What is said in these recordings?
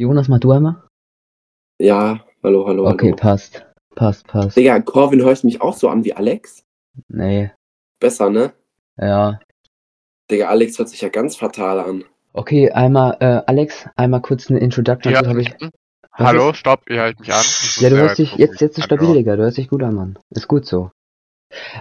Jonas, mach du einmal? Ja, hallo, hallo, Okay, hallo. passt. Passt, passt. Digga, Corvin, hörst du mich auch so an wie Alex? Nee, Besser, ne? ja. Digga, Alex hört sich ja ganz fatal an. Okay, einmal, äh, Alex, einmal kurz eine Introduction. Ja, hab ich, Hallo, stopp, ihr haltet mich an. Ja, du hörst dich, jetzt, jetzt ist stabil, Digga, du hörst dich gut an, Mann. Ist gut so.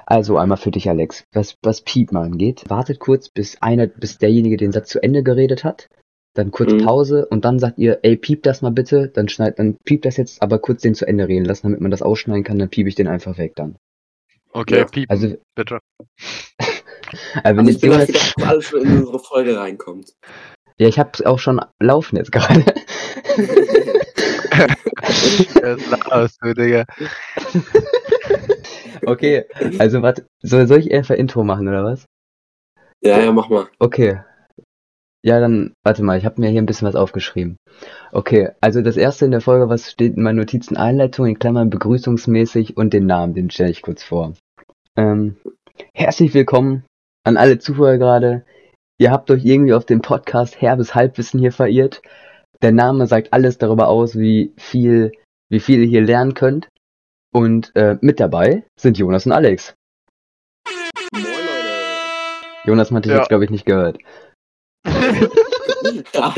Also, einmal für dich, Alex, was, was Piepen angeht. Wartet kurz, bis einer, bis derjenige den Satz zu Ende geredet hat. Dann kurz Mhm. Pause und dann sagt ihr, ey, piep das mal bitte. Dann schneid, dann piep das jetzt, aber kurz den zu Ende reden lassen, damit man das ausschneiden kann, dann piep ich den einfach weg dann. Okay, Ja. piepen, Also, bitte. wenn Also ich jetzt dass das alles schon in unsere Folge reinkommt. ja, ich hab's auch schon laufen jetzt gerade. Jetzt laberst du, Digga. okay, also was, soll, soll ich einfach Intro machen oder was? ja, ja, mach mal. Okay. Ja, dann, warte mal, ich habe mir hier ein bisschen was aufgeschrieben. Okay, also das erste in der Folge, was steht in meinen Notizen? Einleitung in Klammern begrüßungsmäßig und den Namen, den stelle ich kurz vor. Ähm, herzlich willkommen an alle Zuhörer gerade. Ihr habt euch irgendwie auf den Podcast Herbes Halbwissen hier verirrt. Der Name sagt alles darüber aus, wie viel, wie viel ihr hier lernen könnt. Und äh, mit dabei sind Jonas und Alex. Moin, Leute. Jonas hat dich Ja. jetzt, glaube ich, nicht gehört. Ja,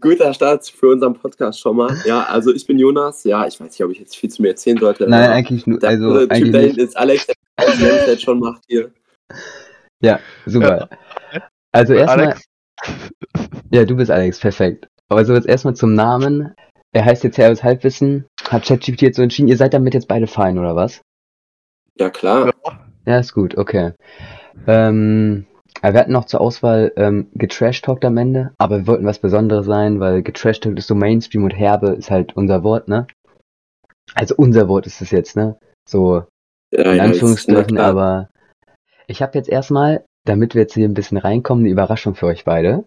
guter Start für unseren Podcast schon mal. Ja, also ich bin Jonas. Ja, ich weiß nicht, ob ich jetzt viel zu mir erzählen sollte. Nein, eigentlich nur, der also andere eigentlich Typ da hinten ist Alex, der das Zeit schon macht hier. Super. Also erstmal, ja, du bist Alex, perfekt. Aber so jetzt erstmal zum Namen. Er heißt jetzt Herbes Halbwissen, hat ChatGPT jetzt so entschieden, ihr seid damit jetzt beide fein, oder was? Ja, klar. ja. Ja, ist gut, okay. Ähm, ja, wir hatten noch zur Auswahl ähm, getrashtalkt am Ende, aber wir wollten was Besonderes sein, weil getrashtalkt ist so Mainstream und Herbe ist halt unser Wort, ne? Also unser Wort ist es jetzt, ne? So Ja, in Anführungsstrichen, aber ich habe jetzt erstmal, damit wir jetzt hier ein bisschen reinkommen, eine Überraschung für euch beide.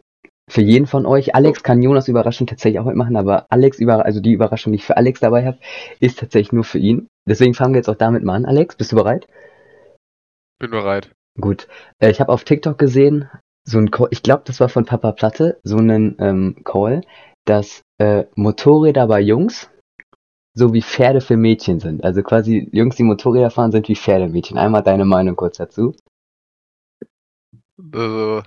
Für jeden von euch. Alex kann Jonas Überraschung tatsächlich auch mitmachen, aber Alex über, also die Überraschung, die ich für Alex dabei habe, ist tatsächlich nur für ihn. Deswegen fangen wir jetzt auch damit mal an. Alex, bist du bereit? bin bereit. Gut. Äh, ich habe auf TikTok gesehen, so ein Call, ich glaube, das war von Papa Platte, so einen ähm, Call, dass äh, Motorräder bei Jungs so wie Pferde für Mädchen sind. Also quasi Jungs, die Motorräder fahren, sind wie Pferdemädchen. Einmal deine Meinung kurz dazu. Also,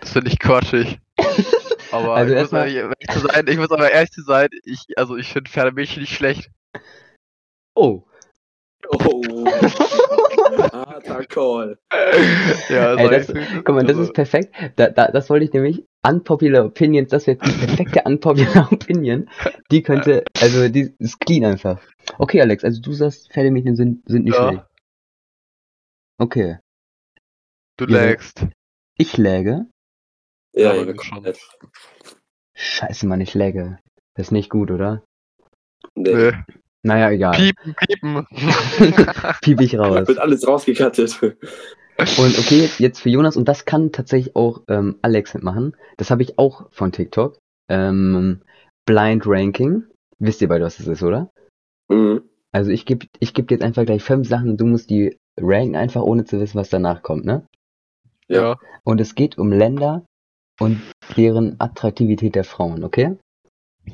das finde ich quatschig. Aber Also ich, muss erstmal- ehrlich, ehrlich zu sein, ich muss aber ehrlich zu sein, ich, also ich finde Pferdemädchen nicht schlecht. Oh. Oh. Harter Call. ja, Ey, sag das-. Guck mal, das Also, ist perfekt. Da, da, das wollte ich nämlich. Unpopular Opinions, das wäre die perfekte Unpopular Opinion. Die könnte, also die ist clean einfach. Okay, Alex, also du sagst, Pferdemädchen sind, sind nicht Ja. schlecht. Okay. Du Ja. lägst. Ich läge. Ja, Aber ja, wenn schon. Scheiße, Mann, ich läge. Das ist nicht gut, oder? Nee. Naja, egal. Piepen, piepen. Piep ich raus. Wird alles rausgekattet. Und okay, jetzt, jetzt für Jonas, und das kann tatsächlich auch ähm, Alex mitmachen. Das habe ich auch von TikTok. Ähm, Blind Ranking. Wisst ihr beide, was das ist, oder? Mhm. Also ich gebe ich geb dir jetzt einfach gleich fünf Sachen und du musst die ranken, einfach ohne zu wissen, was danach kommt, ne? ja. Und es geht um Länder und deren Attraktivität der Frauen, okay?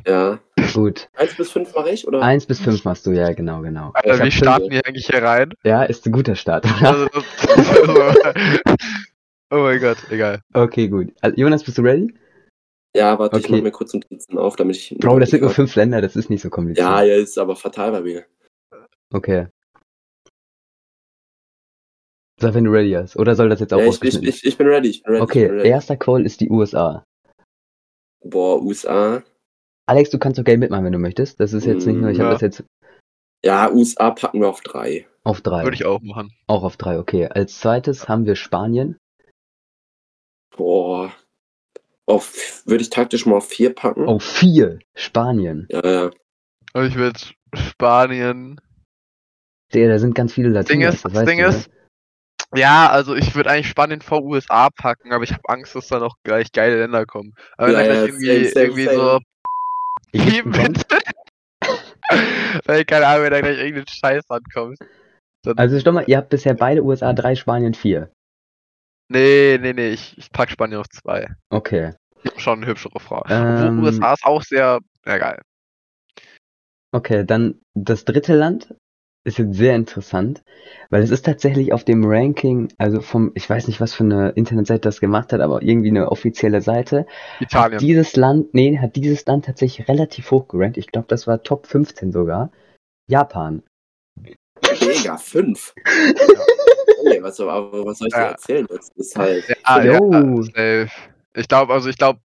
Ja. Gut. Eins bis fünf mache ich, oder? Eins bis fünf machst du, ja, genau, genau. Ich Alter, wie starten die eigentlich hier rein? Ja, ist ein guter Start? Also, also, oh mein Gott, egal. Okay, gut. Also, Jonas, bist du ready? Ja, warte, ich Okay. mache mir kurz Notizen auf, damit ich. Bro, das sind nur fünf Länder, das ist nicht so kompliziert. Ja, ja, ist aber fatal bei mir. Okay. Sag, wenn du ready hast. Oder soll das jetzt auch Ja, ich, ich, ich, ich bin ready, ich bin ready. ich okay, bin ready. erster Call ist die USA. Boah, USA. Alex, du kannst doch gerne mitmachen, wenn du möchtest. Das ist jetzt nicht nur, ich habe Ja. das jetzt Ja, USA packen wir auf drei. auf drei. Würde ich auch machen. Auch auf drei, okay. Als zweites haben wir Spanien. Boah. Auf, würde ich taktisch mal auf vier packen. Auf vier. Spanien. Ja, ja. Und ich würde Spanien. Der, da sind ganz viele Ding Latinos. ist, das das weißt Ding du, ne? ist, ja, also ich würde eigentlich Spanien vor USA packen, aber ich habe Angst, dass da noch gleich geile Länder kommen. Aber wenn Ja, da ja, irgendwie, same, same, irgendwie same. so Kommt. Weil keine Ahnung, wenn da gleich irgendein Scheiß ankommt. Dann, Also stopp mal, ihr habt bisher beide USA drei, Spanien vier. nee, nee, nee, ich, ich pack Spanien auf zwei. Okay. Schon eine hübschere Frau. Ähm. Obwohl USA ist auch sehr Ja, geil. Okay, dann das dritte Land ist jetzt sehr interessant, weil es ist tatsächlich auf dem Ranking, also vom, ich weiß nicht, was für eine Internetseite das gemacht hat, aber irgendwie eine offizielle Seite. Hat Italien. dieses Land, nee, hat dieses Land tatsächlich relativ hoch gerankt. Ich glaube, das war Top 15 sogar. Japan. Mega, fünf. Hey, was, was soll ich dir Ja. erzählen? Das ist halt. Ja, ja, Jo. safe. Ich glaube, also ich glaube,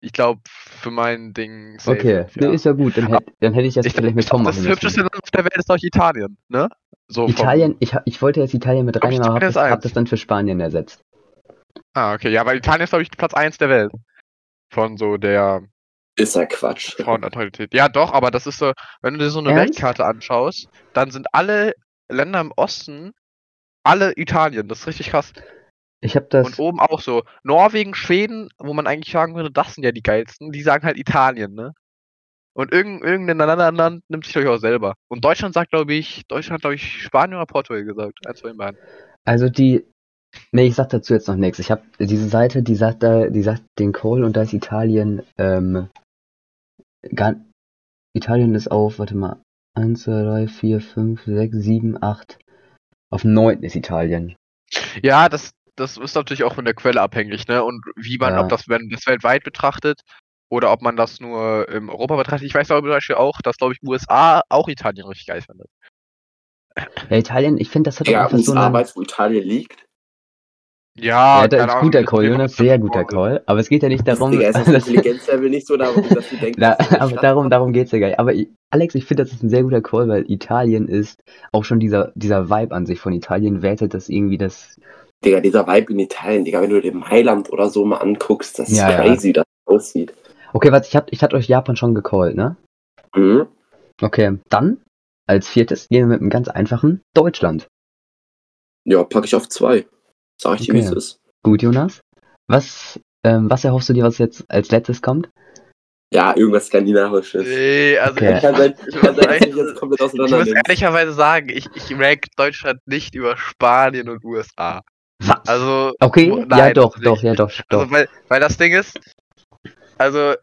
ich glaube für mein Ding safe. Okay, ja. nee, ist ja gut. Dann, hätt, dann hätte ich Ich, vielleicht mit ich Tom glaub, das machen hübscheste. Land auf der Welt ist doch Italien, ne? So vom- Italien, ich, ha- ich wollte jetzt Italien mit ich, reinnehmen, aber habe das, hab das dann für Spanien ersetzt. Ah, okay, ja, weil Italien ist, glaube ich, Platz 1 der Welt. Von so der Ist ja Quatsch. Frauenneutralität. Ja, doch, aber das ist so, wenn du dir so eine Ernst? Weltkarte anschaust, dann sind alle Länder im Osten alle Italien. Das ist richtig krass. Ich habe das. Und oben auch so. Norwegen, Schweden, wo man eigentlich sagen würde, das sind ja die geilsten, die sagen halt Italien, ne? Und irgend, irgendein anderen Land nimmt sich ich auch selber. Und Deutschland sagt, glaube ich, Deutschland, glaube ich, Spanien oder Portugal gesagt. Eins von den beiden. Also die. Nee, ich sag dazu jetzt noch nichts. Ich habe diese Seite, die sagt da, die sagt den Call und da ist Italien, ähm, gar, Italien ist auf, warte mal, 1, 2, 3, 4, 5, 6, 7, 8. Auf 9 ist Italien. Ja, das, das ist natürlich auch von der Quelle abhängig, ne? Und wie man, Ja. ob das, wenn das weltweit betrachtet oder ob man das nur in Europa betrachtet. Ich weiß aber zum Beispiel auch, dass, glaube ich, USA auch Italien richtig geil findet. Ja, Italien, ich finde, das hat Ja, einfach so eine. wo Italien liegt. Ja, Ja, das ist Ahnung, guter das- Call, Jonas, sehr guter Call. Aber es geht ja nicht darum, Digga, ist das dass, Intelligenzlevel nicht so darum, dass die denken, da, dass das aber Stadt- darum, darum geht's ja gar nicht. Aber ich, Alex, ich finde, das ist ein sehr guter Call, weil Italien ist auch schon dieser, dieser Vibe an sich von Italien wertet das irgendwie das. Digga, dieser Vibe in Italien, Digga, wenn du dir Mailand oder so mal anguckst, das ist Ja, ja. crazy, wie das aussieht. Okay, warte, ich hatte ich euch Japan schon gecallt, ne? Mhm. Okay, dann als viertes gehen wir mit einem ganz einfachen Deutschland. Ja, packe ich auf zwei. Sag ich dir, wie es Okay. ist. Gut, Jonas. Was, ähm, was erhoffst du dir, was jetzt als letztes kommt? Ja, irgendwas Skandinavisches. Nee, also Okay. ich, Kann sein, ich, kann muss, sein, ich jetzt komplett ich muss auseinander ehrlicherweise sagen, ich, ich rank Deutschland nicht über Spanien und USA. Was? Also, okay, wo- ja nein, doch, das doch, ja doch, doch. Also, weil, weil das Ding ist, also,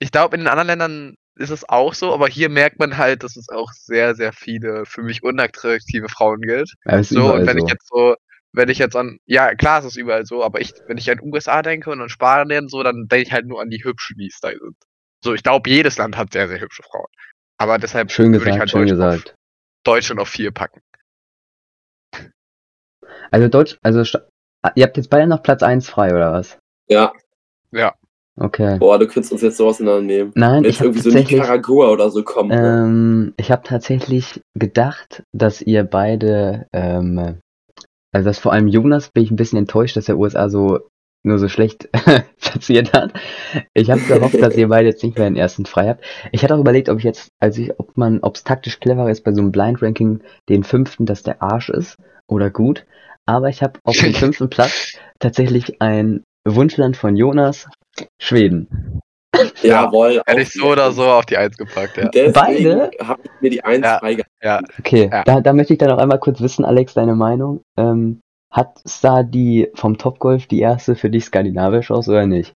ich glaube, in den anderen Ländern ist es auch so, aber hier merkt man halt, dass es auch sehr, sehr viele für mich unattraktive Frauen gilt. Ja, So, und wenn so. ich jetzt so, wenn ich jetzt an, ja, klar, es ist überall so, aber ich, wenn ich an USA denke und an Spanien so, dann denke ich halt nur an die hübschen, die es da sind. So, ich glaube, jedes Land hat sehr, sehr hübsche Frauen. Aber deshalb Schön würde ich gesagt, halt schön Deutschland, gesagt. Auf, Deutschland auf vier packen. Also Deutsch, also ah, ihr habt jetzt beide noch Platz 1 frei, oder was? Ja, Okay. boah, du könntest uns jetzt so auseinandernehmen. Nein, Wenn ich irgendwie so Nicaragua oder so kommt. ne? ähm, ich habe tatsächlich gedacht, dass ihr beide, ähm, also dass vor allem Jonas bin ich ein bisschen enttäuscht, dass der USA so nur so schlecht platziert hat. Ich habe gehofft, dass ihr beide jetzt nicht mehr den ersten frei habt. Ich hatte auch überlegt, ob ich jetzt, also ich, ob man, ob es taktisch cleverer ist bei so einem Blind Ranking, den fünften, dass der Arsch ist oder gut. Aber ich habe auf dem fünften Platz tatsächlich ein Wunschland von Jonas, Schweden. Jawohl. Hätte ich so oder so auf die Eins gepackt, ja. Beide? habe ich mir die Eins Ja. freigehalten. Ja, Okay, Ja. da, da möchte ich dann auch einmal kurz wissen, Alex, deine Meinung. Ähm, hat Star die vom Topgolf die erste für dich skandinavisch aus oder nicht?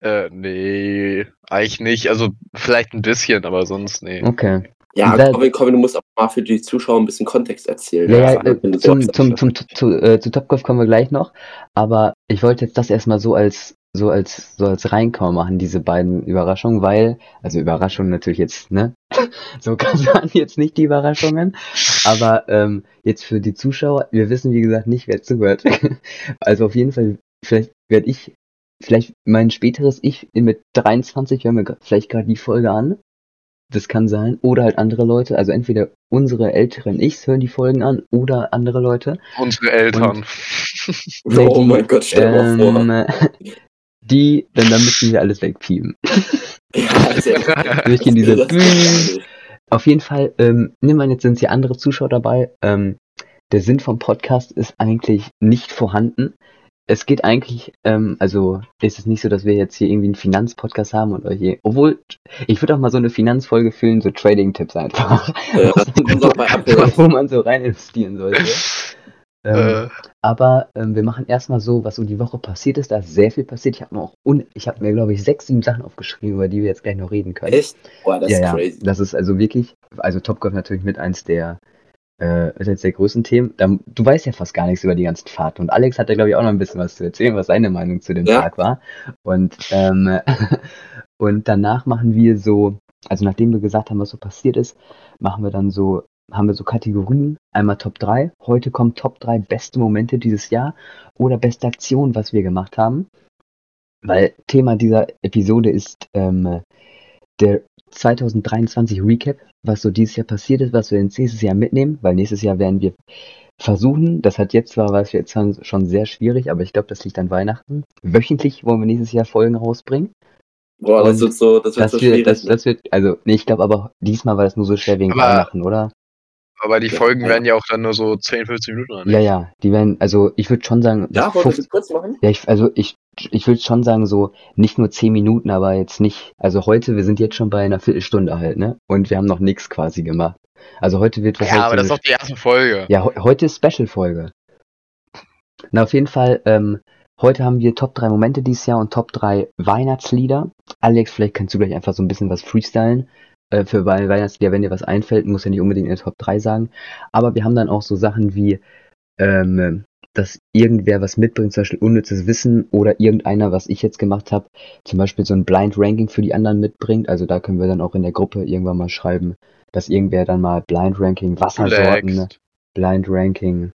äh, nee, eigentlich nicht. Also, vielleicht ein bisschen, aber sonst nee. Okay. Ja, Sehr- Corbin, Corbin, du musst auch mal für die Zuschauer ein bisschen Kontext erzählen. Ja, ja, Ja, äh, so zum, sagst. zum, zum, zu, äh, zu Topgolf kommen wir gleich noch. Aber ich wollte jetzt das erstmal so als so als so als Reinkommen machen, diese beiden Überraschungen, weil, also Überraschungen natürlich jetzt, ne? so ganz waren jetzt nicht die Überraschungen. Aber ähm, jetzt für die Zuschauer, wir wissen wie gesagt nicht, wer zuhört. also auf jeden Fall, vielleicht werde ich, vielleicht mein späteres Ich mit 23 hören wir vielleicht gerade die Folge an. Das kann sein. Oder halt andere Leute. Also entweder unsere älteren Ichs hören die Folgen an oder andere Leute. Unsere Eltern. Oh mein Gott, stell dir mal vor. Ähm, die, dann, dann müssen wir alles wegpiepen. Ja, Durchgehen diese. Auf jeden Fall, ähm, nimm an, jetzt sind hier andere Zuschauer dabei. Ähm, der Sinn vom Podcast ist eigentlich nicht vorhanden. Es geht eigentlich, ähm, also ist es nicht so, dass wir jetzt hier irgendwie einen Finanzpodcast haben und euch hier, obwohl, ich würde auch mal so eine Finanzfolge füllen, so Trading-Tipps einfach. Ja, wo man so rein investieren sollte. Ähm, Äh, Aber ähm, wir machen erstmal so, was so die Woche passiert ist. Da ist sehr viel passiert. Ich habe mir auch, un ich habe mir glaube ich sechs, sieben Sachen aufgeschrieben, über die wir jetzt gleich noch reden können. Echt? Boah, das ja, ist ja, crazy. das ist also wirklich, also Topgolf natürlich mit eins der, äh, ist jetzt der größten Themen. Du weißt ja fast gar nichts über die ganzen Fahrten. Und Alex hat da glaube ich auch noch ein bisschen was zu erzählen, was seine Meinung zu dem Ja. Tag war. Und ähm, und danach machen wir so, also nachdem wir gesagt haben, was so passiert ist, machen wir dann so, haben wir so Kategorien. Einmal Top 3. Heute kommen Top 3 beste Momente dieses Jahr oder beste Aktion, was wir gemacht haben. Weil Thema dieser Episode ist ähm, der 2023 Recap, was so dieses Jahr passiert ist, was wir ins nächstes Jahr mitnehmen, weil nächstes Jahr werden wir versuchen, das hat jetzt zwar, was wir jetzt haben, schon sehr schwierig, aber ich glaube, das liegt an Weihnachten. Wöchentlich wollen wir nächstes Jahr Folgen rausbringen. Boah, das Und wird so, das wird Das so wird, schwierig. das, ne? das wird, also, nee, ich glaube aber, diesmal war das nur so schwer wegen Aber- Weihnachten, oder? Aber die Folgen ja. werden ja auch dann nur so 10, 15 Minuten an. Ja, ja, die werden, also, ich würde schon sagen, ja, 15 das kurz machen? Ja, ich, also ich, ich würde schon sagen, so nicht nur zehn Minuten, aber jetzt nicht. Also heute, wir sind jetzt schon bei einer Viertelstunde halt, ne? Und wir haben noch nichts quasi gemacht. Also heute wird Ja, aber das ist doch die erste Folge. Ja, he- heute ist Special-Folge. Na, auf jeden Fall, ähm, heute haben wir Top 3 Momente dieses Jahr und Top 3 Weihnachtslieder. Alex, vielleicht kannst du gleich einfach so ein bisschen was freestylen. Äh, für Wei- Weihnachtslieder, wenn dir was einfällt, muss ja nicht unbedingt in der Top 3 sagen. Aber wir haben dann auch so Sachen wie, ähm, dass irgendwer was mitbringt, zum Beispiel unnützes Wissen oder irgendeiner, was ich jetzt gemacht habe, zum Beispiel so ein Blind Ranking für die anderen mitbringt. Also da können wir dann auch in der Gruppe irgendwann mal schreiben, dass irgendwer dann mal Blind Ranking Wassersorten. Blind Ranking,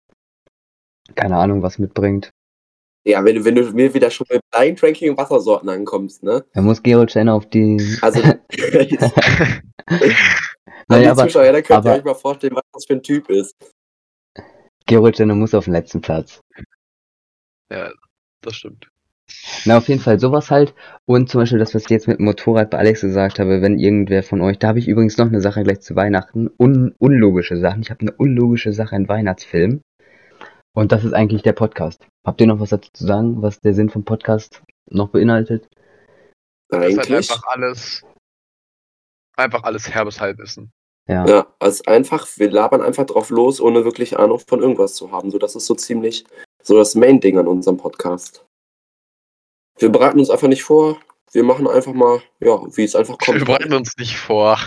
keine Ahnung, was mitbringt. Ja, wenn du, wenn du mir wieder schon mit Blind Ranking und Wassersorten ankommst, ne? Da muss Gerold Steiner auf die. Also, die aber Zuschauer, da könnt ihr aber- euch mal vorstellen, was das für ein Typ ist. Gerold Steiner muss auf den letzten Platz. ja, das stimmt. Na, auf jeden Fall sowas halt. Und zum Beispiel das, was ich jetzt mit dem Motorrad bei Alex gesagt habe, wenn irgendwer von euch, da habe ich übrigens noch eine Sache gleich zu Weihnachten. Un unlogische Sachen. Ich habe eine unlogische Sache in Weihnachtsfilm. Und das ist eigentlich der Podcast. Habt ihr noch was dazu zu sagen, was der Sinn vom Podcast noch beinhaltet? Das ist halt Eigentlich. einfach alles, einfach alles herbes Halbwissen. Ja. Ja, also einfach, wir labern einfach drauf los, ohne wirklich Ahnung von irgendwas zu haben. So, das ist so ziemlich so das Main-Ding an unserem Podcast. Wir bereiten uns einfach nicht vor. Wir machen einfach mal, ja, wie es einfach kommt. Wir bereiten uns nicht vor.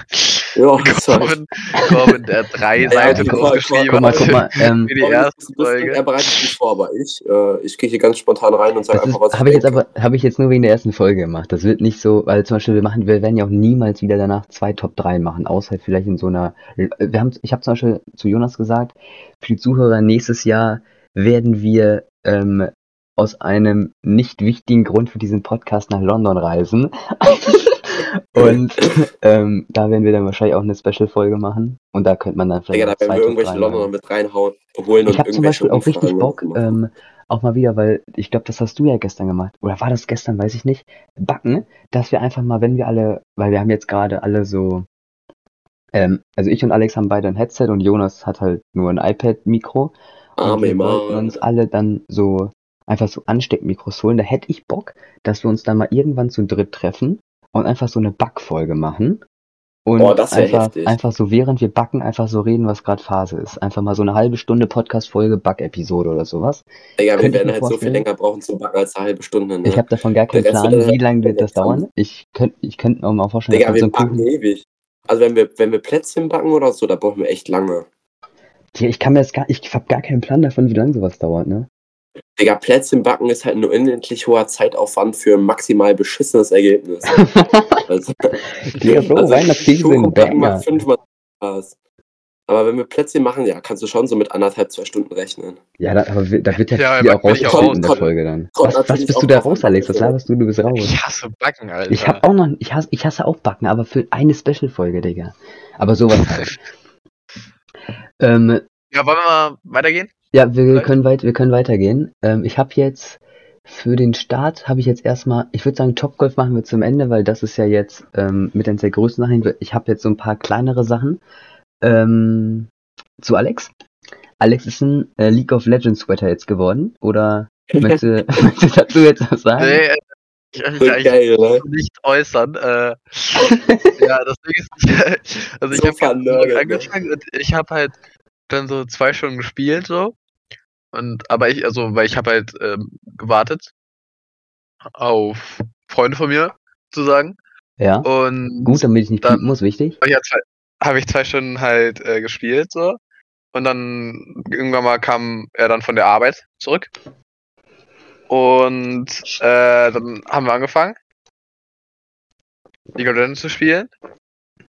Ja, Kommen, kommen der drei Ja, Seiten guck mal, ausgeschrieben Guck mal, hat guck mal. Ähm, für die Komm, erste das- Er Folge. bereitet sich vor, aber ich, äh, ich gehe hier ganz spontan rein und sage einfach, was ist, habe ich jetzt aber, habe ich jetzt nur wegen der ersten Folge gemacht. Das wird nicht so, weil zum Beispiel wir machen, wir werden ja auch niemals wieder danach zwei Top 3 machen, außer vielleicht in so einer, wir haben, ich habe zum Beispiel zu Jonas gesagt, für die Zuhörer nächstes Jahr werden wir ähm, aus einem nicht wichtigen Grund für diesen Podcast nach London reisen. Und ähm, da werden wir dann wahrscheinlich auch eine Special-Folge machen. Und da könnte man dann vielleicht Digga, da auch werden wir irgendwelche 3 Londoner mit reinhauen, holen und Ich habe zum Beispiel auch richtig Bock, ähm, auch mal wieder, weil ich glaube, das hast du ja gestern gemacht. Oder war das gestern, weiß ich nicht. Backen, dass wir einfach mal, wenn wir alle, weil wir haben jetzt gerade alle so, ähm, also ich und Alex haben beide ein Headset und Jonas hat halt nur ein iPad-Mikro. Und Arme wir wollten uns alle dann so einfach so Ansteckmikros holen. Da hätte ich Bock, dass wir uns dann mal irgendwann zu dritt treffen und einfach so eine Backfolge machen. Und Boah, das wär einfach, heftig. einfach so, während wir backen, einfach so reden, was gerade Phase ist. Einfach mal so eine halbe Stunde Podcast-Folge, Back-Episode oder sowas. Digga, wir werden halt so viel vorstellen. länger brauchen zum Backen als eine halbe Stunde. Ne? Ich habe davon gar keinen Plan, wie lange wird das haben. dauern. Ich könnte ich könnt mir mal vorstellen, Digga, dass wir so backen Kuchen. ewig. Also wenn wir, wenn wir Plätzchen backen oder so, da brauchen wir echt lange. Ja, ich kann mir das gar, ich habe gar keinen Plan davon, wie lange sowas dauert, ne? Digga, Plätzchen backen ist halt ein unendlich hoher Zeitaufwand für ein maximal beschissenes Ergebnis. Also, Ja, Bro, Weihnachtskekse sind Schokobacken Banger. fünfmal Spaß. Aber wenn wir Plätzchen machen, ja, kannst du schon so mit anderthalb, zwei Stunden rechnen. Ja, da, aber da wird ja, Ja, viel auch rausgeschnitten in der. Folge dann. Was, was bist du da raus, Alex? Was laberst du? Du bist raus. Ich hasse Backen, Alter. Ich hab auch noch, ich hasse, ich hasse auch Backen, aber für eine Special-Folge, Digga. Aber sowas halt. ähm, Ja, wollen wir mal weitergehen? ja, wir Vielleicht? können weit, wir können weitergehen. Ähm, ich habe jetzt für den Start habe ich jetzt erstmal, ich würde sagen, Topgolf machen wir zum Ende, weil das ist ja jetzt ähm, mit eins der größten Sachen. Ich habe jetzt so ein paar kleinere Sachen. Ähm, zu Alex. Alex ist ein äh, League of Legends Sweater jetzt geworden. Oder möchtest du, möchtest du dazu jetzt was sagen? Nee, äh, ich kann mich geil, ne? nicht äußern. Äh, ja, das Ding ist, also ich So habe vernörgelt, ne? angefangen und ich habe halt dann so zwei Stunden gespielt so Und aber ich, also, weil ich habe halt ähm, gewartet auf Freunde von mir, sozusagen. Ja. Und Gut, damit ich nicht dann- muss, wichtig. habe ich, halt zwei, hab ich zwei Stunden halt äh, gespielt so. Und dann irgendwann mal kam er dann von der Arbeit zurück. Und äh, dann haben wir angefangen, League of Legends zu spielen.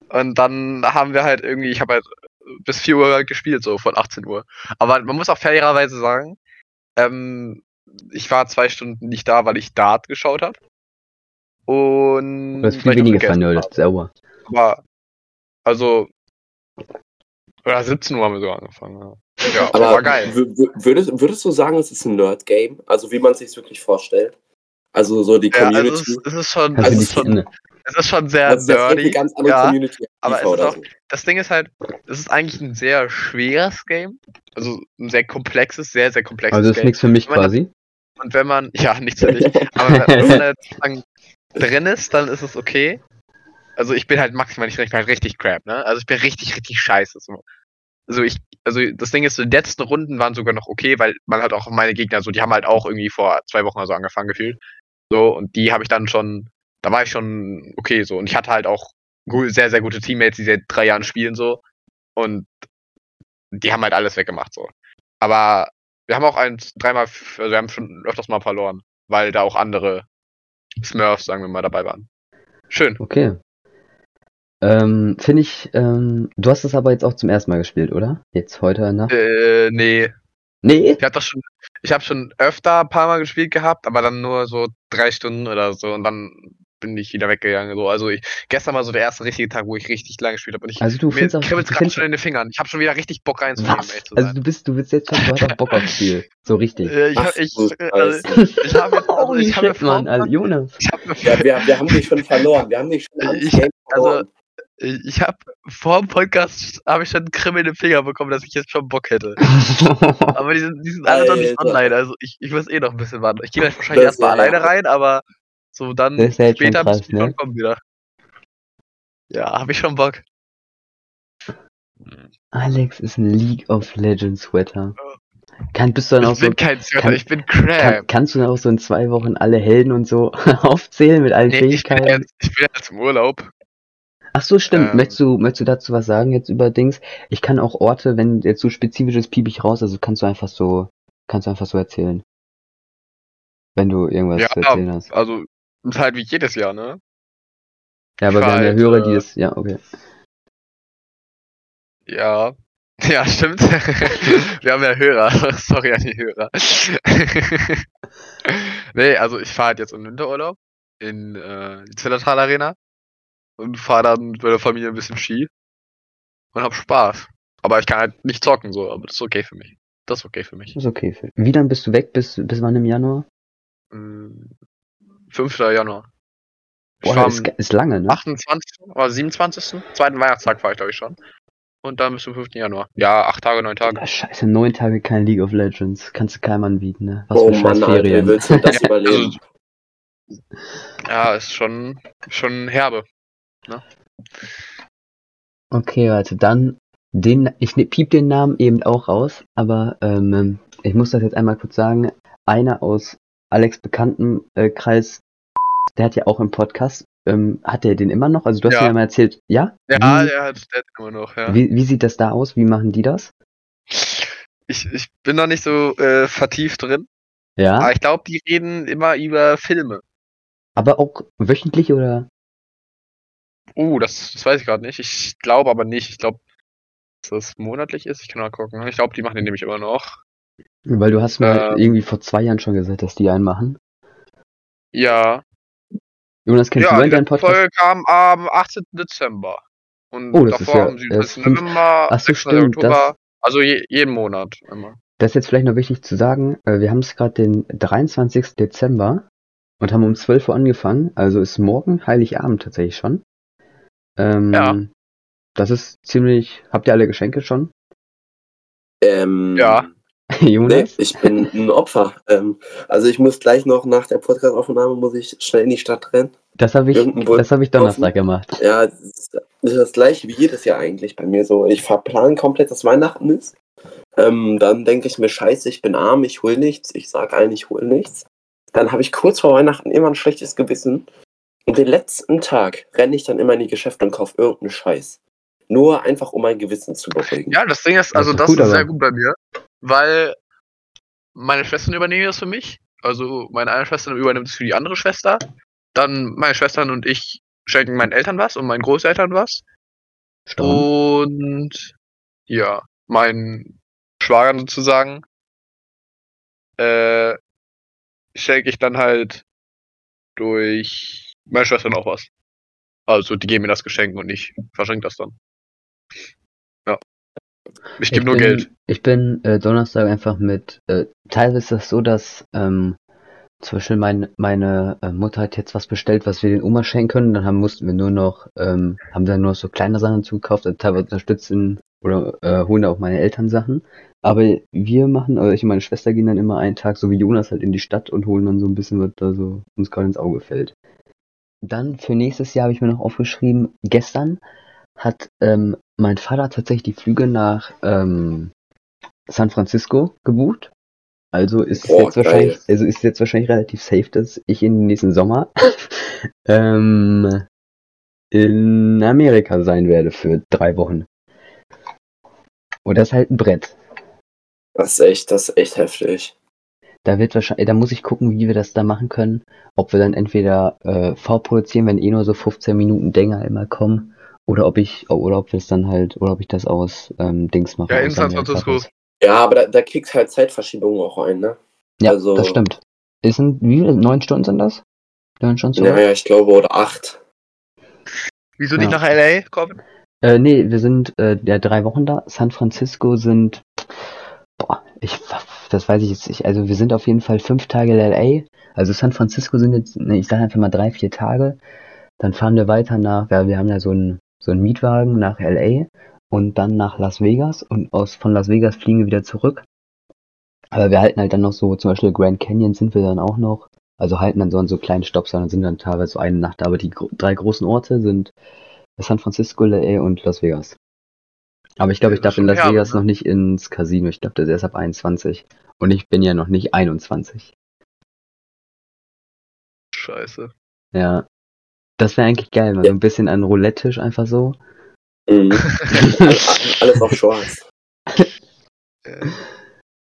Und dann haben wir halt irgendwie, ich habe halt bis 4 Uhr halt gespielt, so von 18 Uhr. Aber man muss auch fairerweise sagen, ähm, ich war zwei Stunden nicht da, weil ich Dart geschaut habe. Und Du hast viel weniger vernördet, sauber. aber, also, oder 17 Uhr haben wir sogar angefangen. Ja, ja Aber war geil. wür- wür- Würdest, würdest du sagen, es ist ein Nerd-Game? Also wie man sich wirklich vorstellt? Also so die Ja, also Community. es, ist- es ist schon, Also es ist schon, es ist schon sehr das ist jetzt eine nerdy. ganz andere ja, Community. aber es ist auch- so. Das Ding ist halt, es ist eigentlich ein sehr schweres Game. Also ein sehr komplexes, sehr, sehr komplexes Also das ist Game. nichts für mich quasi. Und wenn man, ja, nichts für dich, aber wenn man da sozusagen drin ist, dann ist es okay. Also ich bin halt maximal nicht drin, ich bin halt richtig crap, ne? Also ich bin richtig, richtig scheiße. So. Also ich, also das Ding ist, so die letzten Runden waren sogar noch okay, weil man hat auch meine Gegner so, die haben halt auch irgendwie vor zwei Wochen oder so angefangen gefühlt. So, und die habe ich dann schon, da war ich schon okay so. Und ich hatte halt auch sehr, sehr gute Teammates, die seit drei Jahren spielen so. Und die haben halt alles weggemacht so. Aber wir haben auch ein, dreimal, also wir haben schon öfters mal verloren, weil da auch andere Smurfs, sagen wir mal, dabei waren. Schön. Okay. Ähm, finde ich, ähm, du hast es aber jetzt auch zum ersten Mal gespielt, oder? Jetzt heute Nacht? Äh, nee. Nee? Ich hab das schon, ich habe schon öfter ein paar Mal gespielt gehabt, aber dann nur so drei Stunden oder so und dann bin ich wieder weggegangen. So. Also ich, gestern war so der erste richtige Tag, wo ich richtig lange gespielt habe und ich Also du mir findest auch, kribbelt's du gerade schon in den Fingern. Ich habe schon wieder richtig Bock reinzunehmen, Also du bist, du bist jetzt schon, du hast auch Bock aufs Spiel. So richtig. Äh, ich Ach hab, ich, also, ich habe also, Holy ich habe Mann, also Jonas. ich habe Ja, wir, wir haben dich schon verloren. Wir haben dich schon Ich- also, verloren. Ich habe vor dem Podcast habe ich schon einen Kribbel im Finger bekommen, dass ich jetzt schon Bock hätte. Aber die sind, die sind alle noch nicht online, also ich, ich muss eh noch ein bisschen warten. Ich gehe jetzt wahrscheinlich erstmal wär- alleine rein, aber so dann Das ist ja jetzt schon später krass, müssen die ne? kommen wieder. Ja, habe ich schon Bock. Alex ist ein League of Legends Sweater. Kann, bist du dann auch Ich so, bin kein Sweater, kann- ich bin kann, Crab. kannst du dann auch so in zwei Wochen alle Helden und so aufzählen mit allen Nee, ich bin, Fähigkeiten? jetzt, ich bin jetzt im Urlaub. Ach so, stimmt. Ähm. möchtest du, möchtest du dazu was sagen jetzt über Dings? Ich kann auch Orte, wenn jetzt so spezifisches piep ich raus, also kannst du einfach so, kannst du einfach so erzählen. Wenn du irgendwas Ja, zu erzählen hast. Also, ist halt wie jedes Jahr, ne? Ja, aber ich wir haben ja halt, Hörer, die äh, das, ja, okay. Ja. Ja, stimmt. Wir haben ja Hörer. Sorry an die Hörer. nee, also ich fahre halt jetzt im Winterurlaub in äh, die Zillertal Arena und fahre dann mit meiner Familie ein bisschen Ski und hab Spaß. Aber ich kann halt nicht zocken so, aber das ist okay für mich. Das ist okay für mich. Ist okay. Phil. Wie dann bist du weg? Bis, bis wann im Januar? Mm, 5. Januar. Ich Boah, ist, ist lange, ne? 28. oder 27. Zweiten Weihnachtstag fahre ich glaube ich schon. Und dann bis zum 5. Januar. Ja, acht Tage, neun Tage. Ah, scheiße, neun Tage kein League of Legends. Kannst du keinem anbieten, ne? Was Oh für Mann, Alter, Ferien. willst du das Ja, überleben? Ja, ist schon, schon herbe. Okay, warte, dann den, ich ne, piep den Namen eben auch raus, aber ähm, ich muss das jetzt einmal kurz sagen. Einer aus Alex bekannten äh, Kreis, der hat ja auch im Podcast, ähm, hat der den immer noch? Also du hast Ja. mir ja mal erzählt, ja? Ja, wie, der hat hat immer noch, ja. wie, wie sieht das da aus? Wie machen die das? Ich, ich bin noch nicht so äh, vertieft drin, Ja, aber ich glaube, die reden immer über Filme. aber auch wöchentlich oder? Uh, das, das weiß ich gerade nicht. Ich glaube aber nicht. Ich glaube, dass das monatlich ist. Ich kann mal gucken. Ich glaube, die machen den nämlich immer noch. Weil du hast mir Ähm. irgendwie vor zwei Jahren schon gesagt, dass die einen machen. Ja. Jonas, kennst ja, du die deinen Podcast? Folge kam am 18. Dezember. Und Oh, das ist davor ja am 27. erst fünf- November, Ach so, 26. stimmt, Oktober. das- Also je, jeden Monat immer. Das ist jetzt vielleicht noch wichtig zu sagen. äh, Wir haben es gerade den 23. Dezember und haben um 12 Uhr angefangen. Also ist morgen Heiligabend tatsächlich schon. Ähm, Ja. Das ist ziemlich. Habt ihr alle Geschenke schon? Ähm, Ja. Nee, Jonas? ich bin ein Opfer. Ähm, also ich muss gleich noch nach der Podcast-Aufnahme muss ich schnell in die Stadt rennen. Das habe ich, das habe ich Donnerstag gemacht. Ja, das ist das gleiche wie jedes Jahr eigentlich bei mir so. Ich verplan komplett, dass Weihnachten ist. Ähm, dann denke ich mir, scheiße, ich bin arm, ich hol nichts. Ich sage allen, ich hol nichts. Dann habe ich kurz vor Weihnachten immer ein schlechtes Gewissen. Und den letzten Tag renne ich dann immer in die Geschäfte und kaufe irgendeinen Scheiß. Nur einfach, um mein Gewissen zu beruhigen. Ja, das Ding ist, Das also ist das ist sehr gut bei mir, weil meine Schwestern übernehmen das für mich. Also meine eine Schwester übernimmt es für die andere Schwester. Dann meine Schwestern und ich schenken meinen Eltern was und meinen Großeltern was. Stamm. Und ja, mein Schwager sozusagen äh, schenke ich dann halt durch meine Schwestern auch was. Also die geben mir das Geschenk und ich verschenke das dann. Ja. Ich gebe nur bin, Geld. Ich bin äh, Donnerstag einfach mit, äh, teilweise ist das so, dass ähm, zum Beispiel mein, meine äh, Mutter hat jetzt was bestellt, was wir den Oma schenken können. Dann haben, mussten wir nur noch, ähm, haben dann nur so kleine Sachen zugekauft, also teilweise unterstützen oder äh, holen auch meine Eltern Sachen. Aber wir machen, oder ich und meine Schwester gehen dann immer einen Tag, so wie Jonas, halt in die Stadt und holen dann so ein bisschen, was da so uns gerade ins Auge fällt. Dann für nächstes Jahr habe ich mir noch aufgeschrieben, gestern hat ähm, mein Vater tatsächlich die Flüge nach ähm, San Francisco gebucht. Also ist es Boah, jetzt wahrscheinlich, also ist jetzt wahrscheinlich relativ safe, dass ich in den nächsten Sommer ähm, in Amerika sein werde für drei Wochen. Und das ist halt ein Brett. Das ist echt, das ist echt heftig. Da wird wahrscheinlich, da muss ich gucken, wie wir das da machen können. Ob wir dann entweder äh, vorproduzieren, wenn eh nur so 15 Minuten Dinger immer kommen, oder ob ich, oder ob wir es dann halt, oder ob ich das aus ähm, Dings mache. Ja, in San Francisco. Ja, aber da, da kriegst halt Zeitverschiebungen auch ein, ne? Ja, Also- das stimmt. Ist ein, wie viele? Neun Stunden sind das? Neun Stunden? Naja, ich glaube, oder acht. Wieso nicht Ja. nach LA kommen? Äh, nee, wir sind äh, ja drei Wochen da. San Francisco sind, boah, ich, das weiß ich jetzt nicht. Also wir sind auf jeden Fall fünf Tage in LA. Also San Francisco sind jetzt, ne, ich sage einfach mal drei, vier Tage. Dann fahren wir weiter nach, ja, wir haben ja so einen so einen Mietwagen nach LA und dann nach Las Vegas und aus von Las Vegas fliegen wir wieder zurück. Aber wir halten halt dann noch so, zum Beispiel Grand Canyon sind wir dann auch noch. Also halten dann so an so kleinen Stops an und sind dann teilweise so eine Nacht. Aber die gro drei großen Orte sind San Francisco, LA und Las Vegas. Aber ich glaube, ich darf in Las Vegas ne? noch nicht ins Casino. Ich glaube, das ist erst ab 21. Und ich bin ja noch nicht 21. Scheiße. Ja. Das wäre eigentlich geil, mal so ein bisschen an Roulette-Tisch einfach so. Mhm. Alles auf schwarz.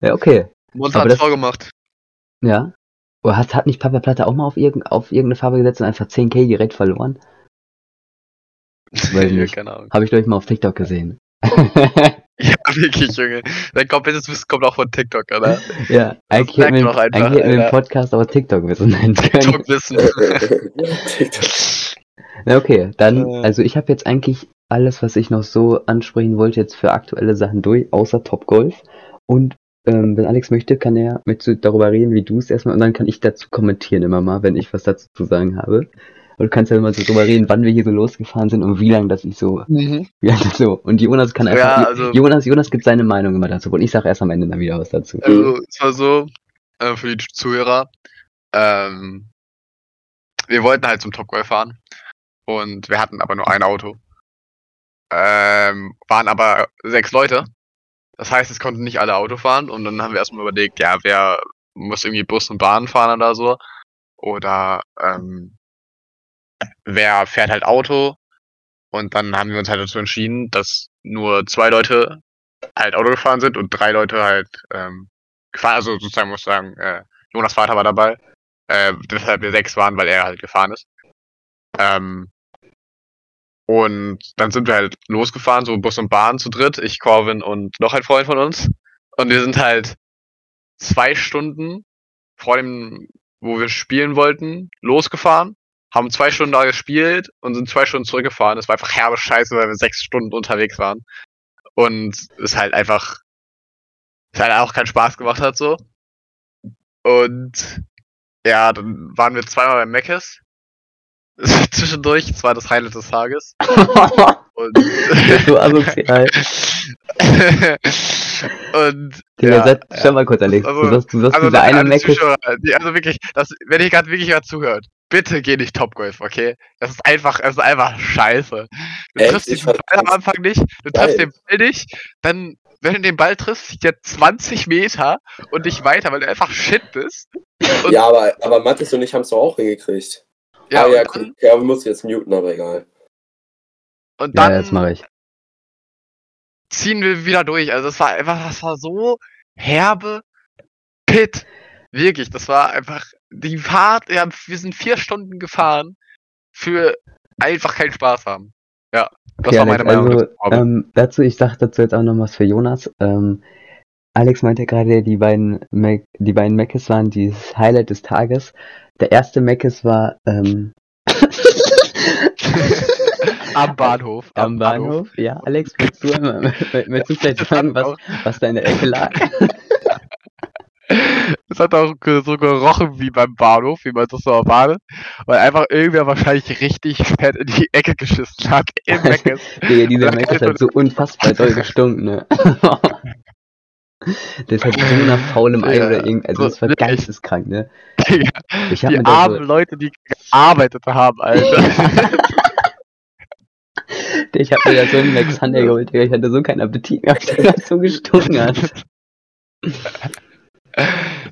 Ja, okay. Monster Aber hat's das- vorgemacht. Ja. Oder hat, hat nicht Papa Platte auch mal auf, irgend, auf irgendeine Farbe gesetzt und einfach 10k direkt verloren? Weiß nicht. Keine Ahnung. Habe ich, glaube ich, mal auf TikTok gesehen. Ja, wirklich, Junge. Dein komplettes Wissen kommt auch von TikTok, oder? ja, eigentlich hätten wir, man auch einfach, eigentlich hätten wir den Alter. Podcast auch TikTok-Wissen nennen. TikTok-Wissen. TikTok. Na okay, dann, Äh. also ich habe jetzt eigentlich alles, was ich noch so ansprechen wollte, jetzt für aktuelle Sachen durch, außer Top Golf. Und ähm, wenn Alex möchte, kann er mit darüber reden, wie du es erstmal, und dann kann ich dazu kommentieren immer mal, wenn ich was dazu zu sagen habe. Und du kannst ja mal so drüber reden, wann wir hier so losgefahren sind und wie lange das ich so, Mhm. wie lange das so. Und Jonas kann einfach, Ja, also- Jonas, Jonas gibt seine Meinung immer dazu. Und ich sage erst am Ende dann wieder was dazu. Also, es war so, äh, für die Zuhörer, ähm, wir wollten halt zum Topgolf fahren und wir hatten aber nur ein Auto. Ähm, waren aber sechs Leute. Das heißt, es konnten nicht alle Auto fahren und dann haben wir erstmal überlegt, ja, wer muss irgendwie Bus und Bahn fahren oder so. Oder ähm, wer fährt halt Auto. Und dann haben wir uns halt dazu entschieden, dass nur zwei Leute halt Auto gefahren sind und drei Leute halt ähm, gefahren, also sozusagen muss ich sagen, äh, Jonas Vater war dabei, äh, deshalb wir sechs waren, weil er halt gefahren ist. Ähm, und dann sind wir halt losgefahren, so Bus und Bahn zu dritt, ich, Corvin und noch ein Freund von uns. Und wir sind halt zwei Stunden vor dem, wo wir spielen wollten, losgefahren, haben zwei Stunden da gespielt und sind zwei Stunden zurückgefahren. Es war einfach herbe Scheiße, weil wir sechs Stunden unterwegs waren. Und es halt einfach, es halt auch keinen Spaß gemacht hat so. Und ja, dann waren wir zweimal beim Meckes. Zwischendurch, das war das Highlight des Tages. Und so asozial. und Digga, ja, sag, ja. schau mal kurz, Alex. Also- du sagst, du sagst also dieser an eine die, also wirklich, das, wenn ihr gerade wirklich mal zuhört, bitte geh nicht Topgolf, okay? Das ist einfach, es ist einfach scheiße. Du Echt? triffst den Ball am Anfang nicht, du Geil. triffst den Ball nicht, dann wenn du den Ball triffst, fliegt der 20 Meter und nicht weiter, weil du einfach shit bist. Und- Ja, aber, aber Mathis und ich haben es doch auch hingekriegt. Ja, ah, ja, dann, guck, ja, wir müssen jetzt muten, aber egal. und Ja, dann jetzt mache ich. ziehen wir wieder durch. Also es war einfach, das war so herbe Pit. Wirklich, das war einfach die Fahrt, ja, wir sind vier Stunden gefahren für einfach keinen Spaß haben. Ja, das Okay, war meine Alex, Meinung. also, ähm, dazu, ich sag dazu jetzt auch noch was für Jonas. Ähm, Alex meinte gerade, die beiden Mac, die beiden Meckes waren dieses Highlight des Tages. Der erste Meckes war ähm, am Bahnhof. am Bahnhof. Ja, Alex, willst du, willst du vielleicht Das sagen, was, was da in der Ecke lag? Es hat auch so gerochen wie beim Bahnhof, wie man das so erwartet. Weil einfach irgendwer wahrscheinlich richtig fett in die Ecke geschissen hat. Im Meckes. Digga, dieser Meckes hat so unfassbar doll gestunken, ne? Das hat so nach faulem Ei Ja, oder irgend, also so das war geisteskrank, ne? Digga, Ich hab die armen so, Leute, die gearbeitet haben, Alter. ich hab mir da so einen Alexander geholt, Digga, ich hatte so keinen Appetit mehr, der hat so gestunken hat.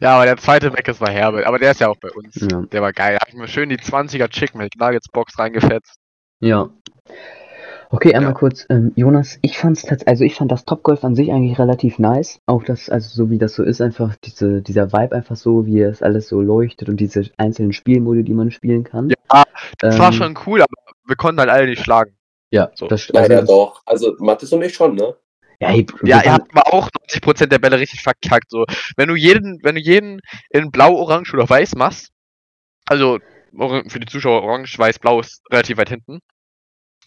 ja, aber der zweite Meckes war Herbert. Aber der ist ja auch bei uns. Ja. Der war geil. Da hab ich mir schön die 20er Chicken McNuggets Box reingefetzt. Ja. Okay, einmal Ja. kurz, ähm, Jonas, ich fand's also ich fand das Topgolf an sich eigentlich relativ nice. Auch das, also so wie das so ist, einfach diese, dieser Vibe einfach so, wie es alles so leuchtet und diese einzelnen Spielmodi, die man spielen kann. Ja, Das war Ähm, schon cool, aber wir konnten halt alle nicht schlagen. Ja, so. das Leider das, doch. Also Mathis und ich schon, ne? Ja, wir Ja, ihr habt aber auch 90% der Bälle richtig verkackt. So, wenn du jeden, wenn du jeden in blau, orange oder weiß machst, also für die Zuschauer orange, weiß, blau ist relativ weit hinten,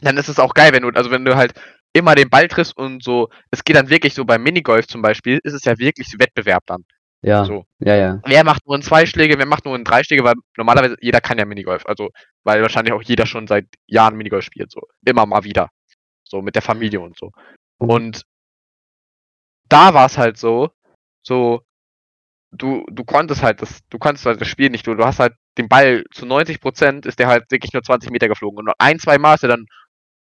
dann ist es auch geil, wenn du, also wenn du halt immer den Ball triffst und so, es geht dann wirklich so beim Minigolf zum Beispiel, ist es ja wirklich Wettbewerb dann. ja, So. ja, ja. Wer macht nur in zwei Schläge, wer macht nur in drei Schläge, weil normalerweise jeder kann ja Minigolf, also weil wahrscheinlich auch jeder schon seit Jahren Minigolf spielt, so immer mal wieder, so mit der Familie und so. Mhm. Und da war es halt so, so du du konntest halt das, du konntest halt das Spiel nicht, du, du hast halt den Ball zu 90 Prozent ist der halt wirklich nur 20 Meter geflogen und ein zwei Mal ist er dann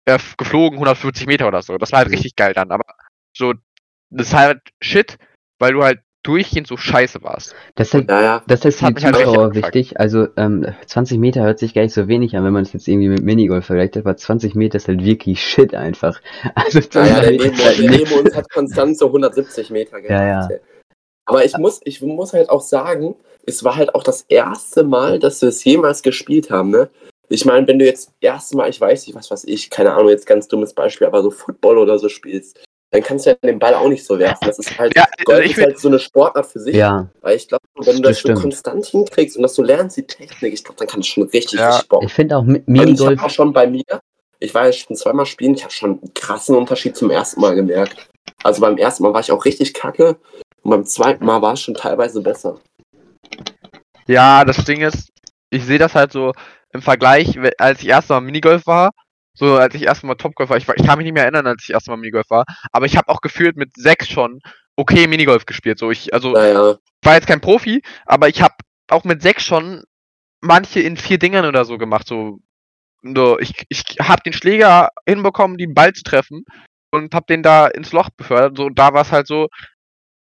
äh, geflogen 140 Meter oder so. Das war halt Mhm. richtig geil dann, aber so das ist halt Shit, weil du halt durchgehend so scheiße warst. Das ist Ja, ja. das ist halt für die halt Zuschauer wichtig. Also, ähm, 20 Meter hört sich gar nicht so wenig an, wenn man es jetzt irgendwie mit Minigolf vergleicht, aber 20 Meter ist halt wirklich Shit einfach. Also, 20 Ja, ja, der halt uns hat konstant so 170 Meter gemacht. Ja, ja. Aber ich muss, ich muss halt auch sagen, es war halt auch das erste Mal, dass wir es jemals gespielt haben, ne? Ich meine, wenn du jetzt erste Mal, ich weiß nicht, was weiß ich, keine Ahnung, jetzt ganz dummes Beispiel, aber so Football oder so spielst, dann kannst du ja den Ball auch nicht so werfen. Das ist halt, Ja, also Golf ich ist halt so eine Sportart für sich. Ja, Weil ich glaube, wenn du Das das so konstant hinkriegst und dass du lernst die Technik, ich glaube, dann kannst du schon richtig, Ja. richtig Bock. ich finde auch Mi- Und ich habe Minigolf, auch schon bei mir, ich war jetzt schon zweimal spielen, ich habe schon einen krassen Unterschied zum ersten Mal gemerkt. Also beim ersten Mal war ich auch richtig kacke und beim zweiten Mal war es schon teilweise besser. Ja, das Ding ist, ich sehe das halt so im Vergleich, als ich erst mal Minigolf war, so als ich erst mal Topgolf war, ich, war- ich kann mich nicht mehr erinnern, als ich erst mal Minigolf war, aber ich habe auch gefühlt mit sechs schon okay Minigolf gespielt. So ich, also Naja, war jetzt kein Profi, aber ich habe auch mit sechs schon manche in vier Dingern oder so gemacht. So, so ich, ich habe den Schläger hinbekommen, den Ball zu treffen und habe den da ins Loch befördert. So, da war es halt so,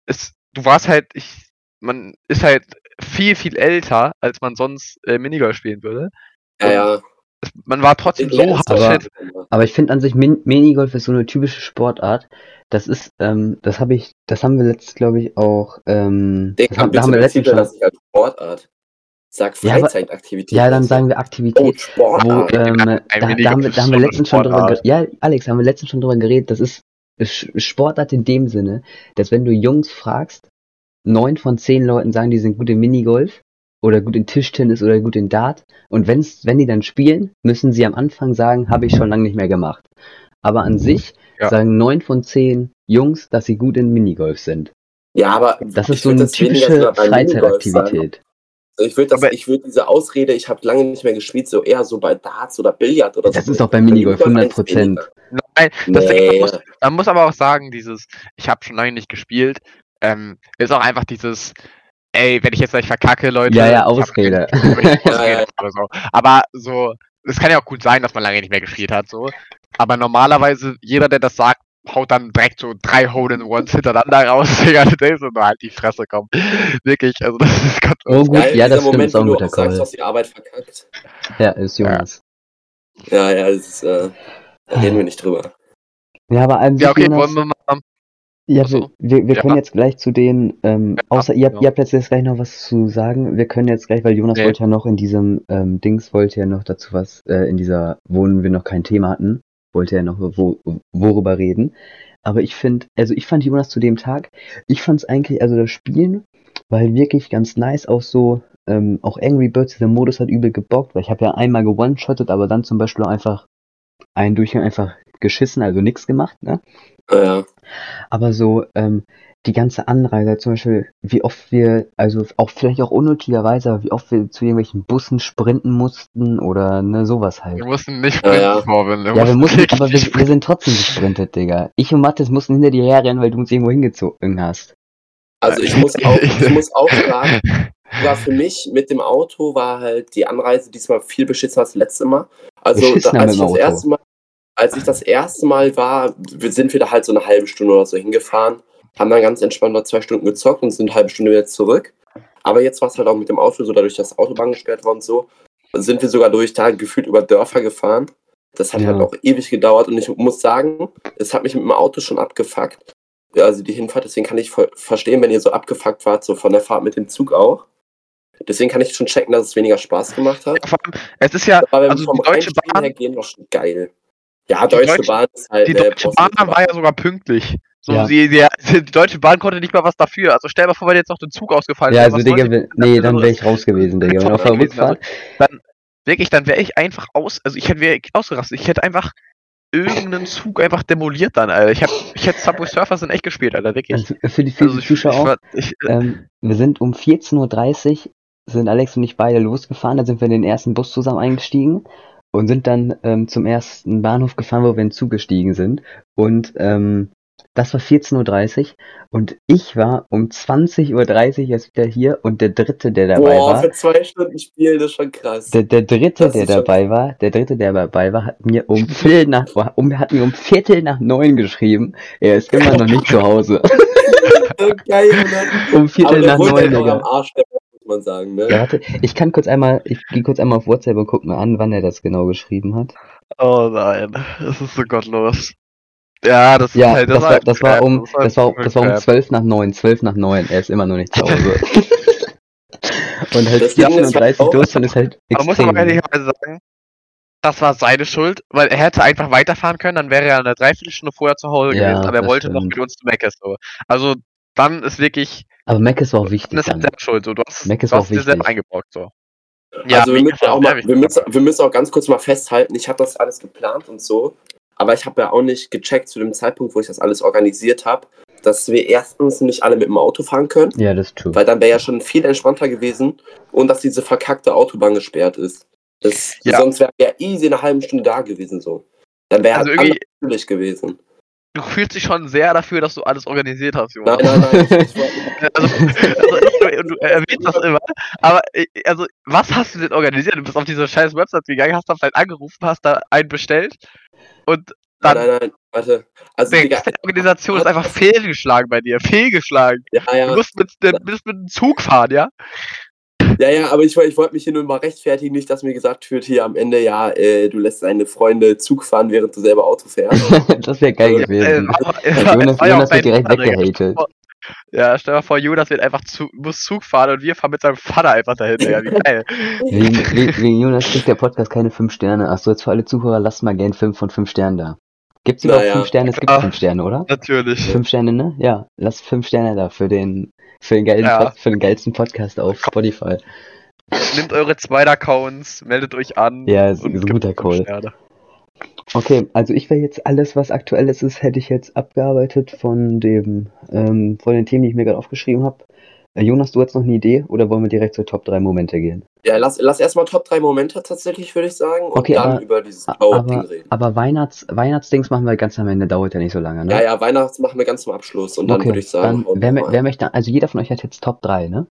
es, du warst halt, ich, man ist halt viel, viel älter, als man sonst äh, Minigolf spielen würde. ja, ja. Man war trotzdem so hart aber- shit. aber ich finde an sich Min Minigolf ist so eine typische Sportart. Das ist, ähm, das habe ich, das haben wir letztens, glaube ich, auch, ähm, das haben, da haben wir letztens schon, das als Sportart. Sag Ja, Freizeitaktivität. ja, dann bitte. sagen wir Oh, Aktivität. Wo, Sportart. ähm, da, Ein da, haben wir, da haben wir letztens schon drüber geredet. Ja, Alex, haben wir letztens schon drüber geredet. Das ist Sportart in dem Sinne, dass wenn du Jungs fragst, neun von zehn Leuten sagen, die sind gut im Minigolf oder gut in Tischtennis oder gut in Dart. Und wenn's, wenn die dann spielen, müssen sie am Anfang sagen, habe ich schon lange nicht mehr gemacht. Aber an sich Ja. sagen neun von zehn Jungs, dass sie gut in Minigolf sind. Ja, aber Das ist so würd eine das typische. Freizeitaktivität. Ich würde das, Aber- ich würde diese Ausrede, ich habe lange nicht mehr gespielt, so eher so bei Darts oder Billard oder Das so. ist auch beim Minigolf 100 eins weniger. Nein, das Ding, man, Nee. muss, man muss aber auch sagen, dieses, ich habe schon lange nicht gespielt, ähm, ist auch einfach dieses, ey, wenn ich jetzt gleich verkacke, Leute. Ja, ja, hab Ausrede. oder so. Aber so, es kann ja auch gut sein, dass man lange nicht mehr gespielt hat, so. Aber normalerweise, jeder, der das sagt, haut dann direkt so drei Hole-in-Ones hintereinander raus. Digga, so, na, halt die Fresse, komm. Wirklich, also das ist ganz Oh gut, Geil, ja, das stimmt, Moment, ist auch ein guter auch sagst, Call. du hast die Arbeit verkackt. Ja, ist Jonas. Ja, ja, das ist, äh, da reden wir nicht drüber. Ja, aber an sich, Ja, okay, Jonas, wollen wir mal. Ja, Achso. wir, wir, Ja. können jetzt gleich zu den, ähm, Ja, außer ihr, habt, ja. ihr habt jetzt jetzt gleich noch was zu sagen. Wir können jetzt gleich, weil Jonas Nee. wollte ja noch in diesem ähm, Dings, wollte ja noch dazu was, äh, in dieser, wo wir noch kein Thema hatten, wollte er noch wo, worüber reden. Aber ich finde, also ich fand Jonas zu dem Tag, ich fand es eigentlich, also das Spielen war halt wirklich ganz nice, auch so, ähm, auch Angry Birds, der Modus hat übel gebockt, weil ich habe ja einmal gewone-shottet, aber dann zum Beispiel auch einfach einen Durchgang einfach geschissen, also nichts gemacht, ne? Ja, Aber so, ähm, die ganze Anreise, zum Beispiel, wie oft wir, also auch vielleicht auch unnötigerweise, aber wie oft wir zu irgendwelchen Bussen sprinten mussten oder ne, sowas halt. Wir mussten nicht Ja, sprinten, ja. Marvin. Ja, wir mussten, aber wir, wir sind trotzdem gesprintet, Digga. Ich und Mathis mussten hinter dir herrennen, weil du uns irgendwo hingezogen hast. also ich muss auch, ich muss auch sagen, war für mich mit dem Auto war halt die Anreise diesmal viel beschissener als das letzte Mal. Also als ich das Auto. erste Mal, als ich das erste Mal war, sind wir da halt so eine halbe Stunde oder so hingefahren, haben dann ganz entspannt noch zwei Stunden gezockt und sind eine halbe Stunde wieder zurück. Aber jetzt war es halt auch mit dem Auto so, dadurch, dass Autobahn gesperrt war und so, sind wir sogar durch da gefühlt über Dörfer gefahren. Das hat Ja. halt auch ewig gedauert und ich muss sagen, es hat mich mit dem Auto schon abgefuckt. Ja, also die Hinfahrt, deswegen kann ich verstehen, wenn ihr so abgefuckt wart, so von der Fahrt mit dem Zug auch. Deswegen kann ich schon checken, dass es weniger Spaß gemacht hat. Vor allem, es ist ja, also vom die Deutsche Bahn, her gehen war schon geil. Ja, Die Deutsche Deutsche- Bahn ist halt. die äh, Deutsche du Bahn war ja sogar pünktlich. So, Ja. sie, sie, die Deutsche Bahn konnte nicht mal was dafür. Also stell dir mal vor, wenn jetzt noch der Zug ausgefallen Ja, wäre, also was Digga, nee, dann wäre ich raus gewesen, Digga. Wenn auf der gewesen, also- Rückfahrt. dann wirklich, dann wäre ich einfach aus, also ich hätte ausgerastet. Ich hätte einfach irgendeinen Zug einfach demoliert dann, Alter. Ich, hab, ich hätte Subway Surfers in echt gespielt, Alter, wirklich. Also für die, für Also die Zuschauer ich, auch. ich, Ähm, wir sind um 14.30 Uhr, sind Alex und ich beide losgefahren, da sind wir in den ersten Bus zusammen eingestiegen und sind dann ähm, zum ersten Bahnhof gefahren, wo wir in Zug gestiegen sind. Und ähm, das war 14.30 Uhr und ich war um 20.30 Uhr erst wieder hier und der dritte, der dabei Boah, war, für zwei Stunden spielen, das ist schon krass. der, der dritte, Das der schon- dabei war, der dritte, der dabei war, hat mir um Viertel nach, um, hat mir um Viertel nach neun geschrieben. Er ist immer noch nicht zu Hause. geil, ne? um Viertel nach neun, halt Digga. Man sagen, ne? Ja, warte, ich kann kurz einmal, ich gehe kurz einmal auf WhatsApp und guck mir an, wann er das genau geschrieben hat. oh nein, das ist so gottlos. Ja, das ist Ja, halt, das, war, das war um, das war, das war um crap. 12 nach 9, 12 nach 9, er ist immer noch nicht zu Hause. und halt Das Ding ist 14.30 halt auch- Durchfahren ist halt Man muss extrem. aber ehrlicherweise sagen, das war seine Schuld, weil er hätte einfach weiterfahren können, dann wäre er eine Dreiviertelstunde vorher zu Hause Ja, gewesen, aber er wollte noch stimmt. mit uns zu Meckes. So. Also dann ist wirklich, Aber Mac ist auch wichtig ist er dann. selber schuld. So. Du hast, Mac ist du auch hast dir selber wichtig. eingebrockt. So. also wir müssen, auch mal, wir, müssen, wir müssen auch ganz kurz mal festhalten, ich habe das alles geplant und so, aber ich habe ja auch nicht gecheckt zu dem Zeitpunkt, wo ich das alles organisiert habe, dass wir erstens nicht alle mit dem Auto fahren können, Ja, das ist true. weil dann wäre ja schon viel entspannter gewesen und dass diese verkackte Autobahn gesperrt ist. Das, Ja. Sonst wäre ja easy eine halbe Stunde da gewesen so. Dann wäre Also halt natürlich gewesen. Du fühlst dich schon sehr dafür, dass du alles organisiert hast, Junge. Nein, nein, nein. Also, also, du erwähnst das immer, aber äh, also, was hast du denn organisiert? Du bist auf diese scheiß Website gegangen, hast da vielleicht angerufen, hast da einen bestellt und nein, dann nein, nein, warte. Also, die Organisation ist einfach fehlgeschlagen bei dir, fehlgeschlagen. ja, Du ja, musst mit, du musst mit dem Zug fahren, ja? Ja, ja, aber ich, ich wollte mich hier nur mal rechtfertigen, nicht, dass mir gesagt wird, hier am Ende, ja, äh, du lässt deine Freunde Zug fahren, während du selber Auto fährst. das wäre geil Ja, Äh, gewesen. war- Ja, es war- Jonas, Jonas wird direkt weggehatet. Ja, stell dir mal vor, Jonas wird einfach zu, muss Zug fahren und wir fahren mit seinem Vater einfach dahinter. Ja, wie geil. Wegen, wegen, wegen Jonas kriegt der Podcast keine 5 Sterne. Achso, jetzt für alle Zuhörer, lasst mal gern 5 von 5 Sternen da. Gibt's überhaupt Naja. 5 Sterne? Es gibt Ja. 5 Sterne, oder? Natürlich. 5 Sterne, ne? Ja, lasst 5 Sterne da für den, für den, geilen Ja. Für den geilsten Podcast auf Spotify. Nehmt eure Zweiter-Accounts, meldet euch an. Ja, ist- und ist ein guter fünf Call. Sterne. Okay, also ich wäre jetzt alles, was aktuelles ist, hätte ich jetzt abgearbeitet von dem, ähm, von den Themen, die ich mir gerade aufgeschrieben habe. Äh, Jonas, du hast noch eine Idee oder wollen wir direkt zur Top 3 Momente gehen? Ja, lass, lass erstmal Top 3 Momente tatsächlich, würde ich sagen, und Okay, dann aber- über dieses A- blaue Ding Aber, reden. aber Weihnachts, Weihnachtsdings machen wir ganz am Ende, dauert ja nicht so lange, ne? Ja, ja, Weihnachts machen wir ganz zum Abschluss und dann okay, würde ich sagen, dann, wer, wer möchte, also jeder von euch hat jetzt Top 3, ne?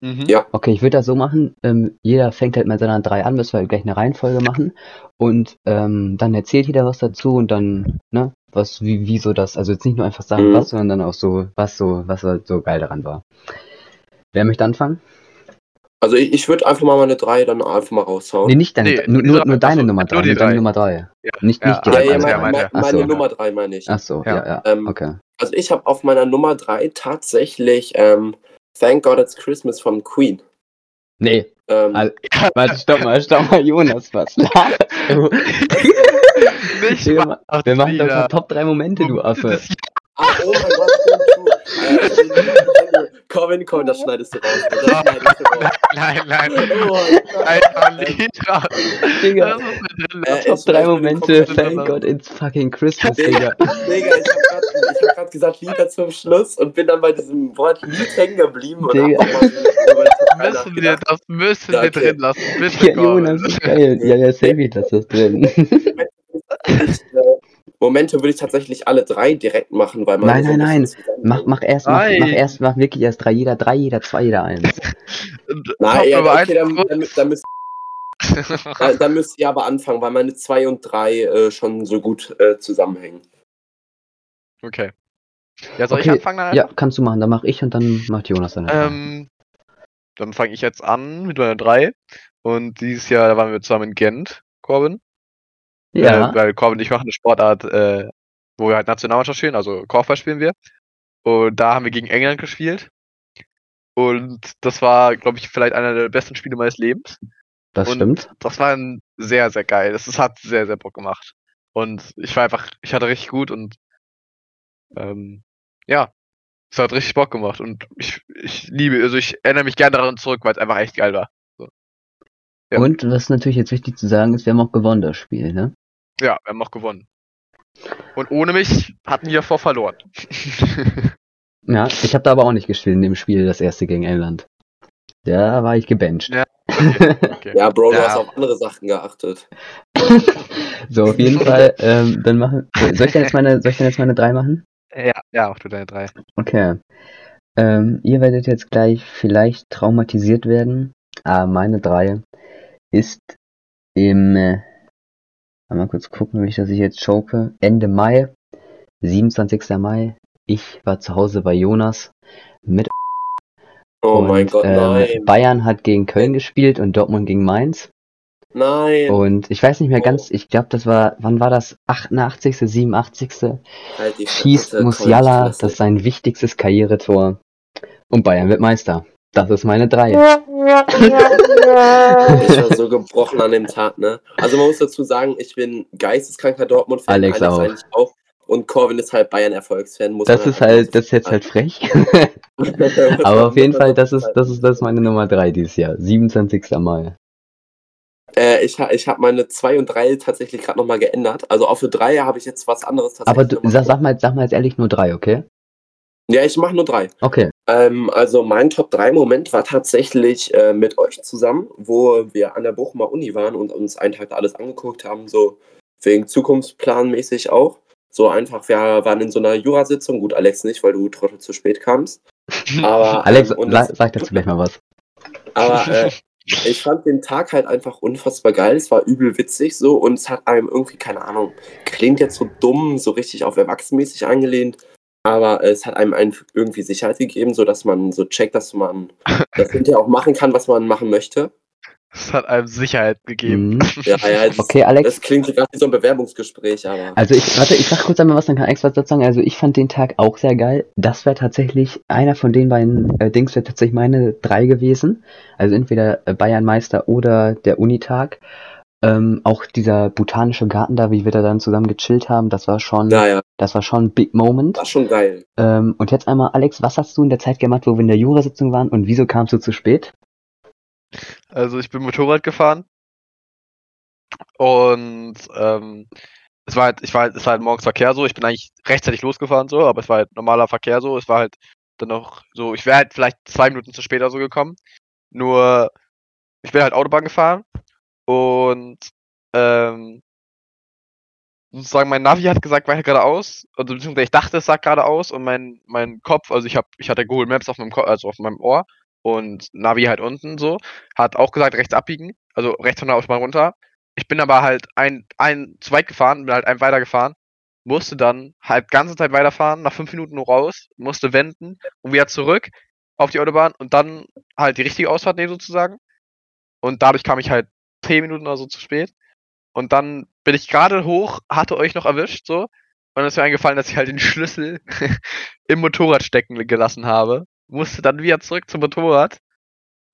Mhm. Ja. Okay, ich würde das so machen, ähm, jeder fängt halt mit seiner drei an, müssen wir halt gleich eine Reihenfolge machen und ähm, dann erzählt jeder was dazu und dann, ne, was, wie, wie so das, also jetzt nicht nur einfach sagen Mhm. was, sondern dann auch so, was so, was halt so geil daran war. Wer möchte anfangen? Also ich, ich würde einfach mal meine drei dann einfach mal raushauen. Nee, nicht deine, Nee, nur, nur, nur deine Nummer nur drei, die nur deine drei. Nummer drei. Ja. Nicht, Ja, nicht die ja, ja, meine, meine, Ach so. Nummer drei meine ich. Ach so, Ja. ja, ja, Ähm, okay. Also ich habe auf meiner Nummer drei tatsächlich ähm, Thank God It's Christmas von Queen. Nee, Ähm, also, warte, stopp mal, stopp mal, Jonas, was? Nicht Wir, machen doch Top 3 Momente, du Affe. Das- ach, oh mein Gott, stimmt, du. Äh, Corbin, komm, das schneidest du raus. Das schneidest du raus. Nein, nein. Oh, Ein nein. Lied raus. Digga, Äh, lassen. Top ich 3 weiß, Momente, thank God it's fucking Christmas, Digga, Digga. Ich hab grad, gesagt Lieder zum Schluss und bin dann bei diesem Wort Lied hängen geblieben Digga. mal so Müssen wir das müssen Ja, wir drin lassen. Bitte, Ja, Jonas, ist geil. Ja, ja, ich lass das drin. Ich, Momente würde ich tatsächlich alle drei direkt machen, weil man Nein, so nein, zusammenhängt. Mach, mach erst, mach, Nein. mach erst, mach wirklich erst drei, jeder drei, jeder zwei, jeder eins. Nein, ja, okay, dann, dann, dann, müsst, dann, dann müsst ihr aber anfangen, weil meine zwei und drei äh, schon so gut äh, zusammenhängen. Okay. Ja, soll ich Okay, anfangen dann? Ja, kannst du machen, dann mach ich und dann macht Jonas dann. Ähm, dann fange ich jetzt an mit meiner 3. Und dieses Jahr da waren wir zusammen in Gent, Corbin. Ja, Äh, weil Corbin und ich machen eine Sportart, äh, wo wir halt Nationalmannschaft spielen, also Korfball spielen wir. Und da haben wir gegen England gespielt. Und das war, glaube ich, vielleicht einer der besten Spiele meines Lebens. das und- stimmt. Das war ein sehr, sehr geil. Es es hat sehr, sehr Bock gemacht. Und ich war einfach, ich hatte richtig gut und ähm, ja, es hat richtig Bock gemacht. Und ich, ich liebe, also ich erinnere mich gerne daran zurück, weil es einfach echt geil war. Ja. Und was natürlich jetzt wichtig zu sagen ist, wir haben auch gewonnen, das Spiel, ne? Ja, wir haben auch gewonnen. Und ohne mich hatten wir vor verloren. Ja, ich habe da aber auch nicht gespielt in dem Spiel, das erste gegen England. Da war ich gebencht. Ja. okay. Ja, Bro, du Ja. hast auf andere Sachen geachtet. so, auf jeden Fall, ähm, dann machen. Soll ich denn jetzt meine, soll ich denn jetzt meine drei machen? Ja, ja, auch du deine drei. Okay. Ähm, ihr werdet jetzt gleich vielleicht traumatisiert werden, aber meine drei ist im, äh, mal kurz gucken, wie ich das jetzt choke, Ende Mai, 27. Mai. Ich war zu Hause bei Jonas mit Oh und, mein Gott, ähm, nein. Bayern hat gegen Köln gespielt und Dortmund gegen Mainz. Nein. Und ich weiß nicht mehr Oh. ganz, ich glaube, das war, wann war das? 88., 87. Halt Schießt Musiala das sein wichtigstes Karrieretor. Und Bayern wird Meister. Das ist meine drei. Ich war so gebrochen an dem Tag, ne? Also man muss dazu sagen, ich bin geisteskranker Dortmund-Fan. Alex auch. eigentlich auch. Und Corvin ist halt Bayern-Erfolgsfan. muss Das ist halt, das ist jetzt halt frech. Aber auf jeden Fall, das ist, das ist, das ist meine Nummer drei dieses Jahr. 27. Mai. Äh, ich ha- ich habe meine 2 und 3 tatsächlich gerade nochmal geändert. Also auch für 3 habe ich jetzt was anderes tatsächlich. Aber du, mal sag, sag mal, sag mal jetzt ehrlich nur drei, okay? Ja, ich mache nur 3. Okay. Ähm, also mein Top 3 Moment war tatsächlich äh, mit euch zusammen, wo wir an der Bochumer Uni waren und uns einen Tag da alles angeguckt haben, so wegen Zukunftsplanmäßig auch. So einfach, wir waren in so einer Jurasitzung, gut, Alex nicht, weil du trottel zu spät kamst. Aber, Alex, ähm, und sag, das, sag dazu gleich mal was. aber äh, ich fand den Tag halt einfach unfassbar geil. Es war übel witzig so und es hat einem irgendwie, keine Ahnung, klingt jetzt so dumm, so richtig auf erwachsenmäßig angelehnt. Aber es hat einem einfach irgendwie Sicherheit gegeben, sodass man so checkt, dass man das hinterher auch machen kann, was man machen möchte. Es hat einem Sicherheit gegeben. Mhm. Ja, ja, das, Okay, Alex. das klingt so gerade wie so ein Bewerbungsgespräch, aber. Also ich, warte, ich sag kurz einmal was, dann kann Alex was dazu sagen. Also ich fand den Tag auch sehr geil. Das wäre tatsächlich, einer von den beiden äh, Dings wäre tatsächlich meine drei gewesen. Also entweder äh, Bayern Meister oder der Unitag. Ähm, auch dieser botanische Garten da, wie wir da dann zusammen gechillt haben, das war schon, Naja, das war schon ein Big Moment. war schon geil. Ähm, und jetzt einmal, Alex, was hast du in der Zeit gemacht, wo wir in der Jurasitzung waren und wieso kamst du zu spät? Also ich bin Motorrad gefahren und ähm, es war halt, ich war halt, es war halt morgens Verkehr so, ich bin eigentlich rechtzeitig losgefahren so, aber es war halt normaler Verkehr so, es war halt dann noch so, ich wäre halt vielleicht zwei Minuten zu später so gekommen. Nur ich bin halt Autobahn gefahren und ähm, sozusagen mein Navi hat gesagt, weiter geradeaus, also beziehungsweise ich dachte, es sagt geradeaus und mein mein Kopf, also ich habe ich hatte Google Maps auf meinem Ko also auf meinem Ohr und Navi halt unten so. Hat auch gesagt, rechts abbiegen, also rechts von der Autobahn runter. Ich bin aber halt ein, ein zu weit gefahren, bin halt ein weiter gefahren, musste dann halt ganze Zeit weiterfahren, nach fünf Minuten nur raus, musste wenden und wieder zurück auf die Autobahn und dann halt die richtige Ausfahrt nehmen sozusagen. Und dadurch kam ich halt zehn Minuten oder so zu spät. Und dann bin ich gerade hoch, hatte euch noch erwischt, so. Und dann ist mir eingefallen, dass ich halt den Schlüssel im Motorrad stecken gelassen habe. Musste dann wieder zurück zum Motorrad.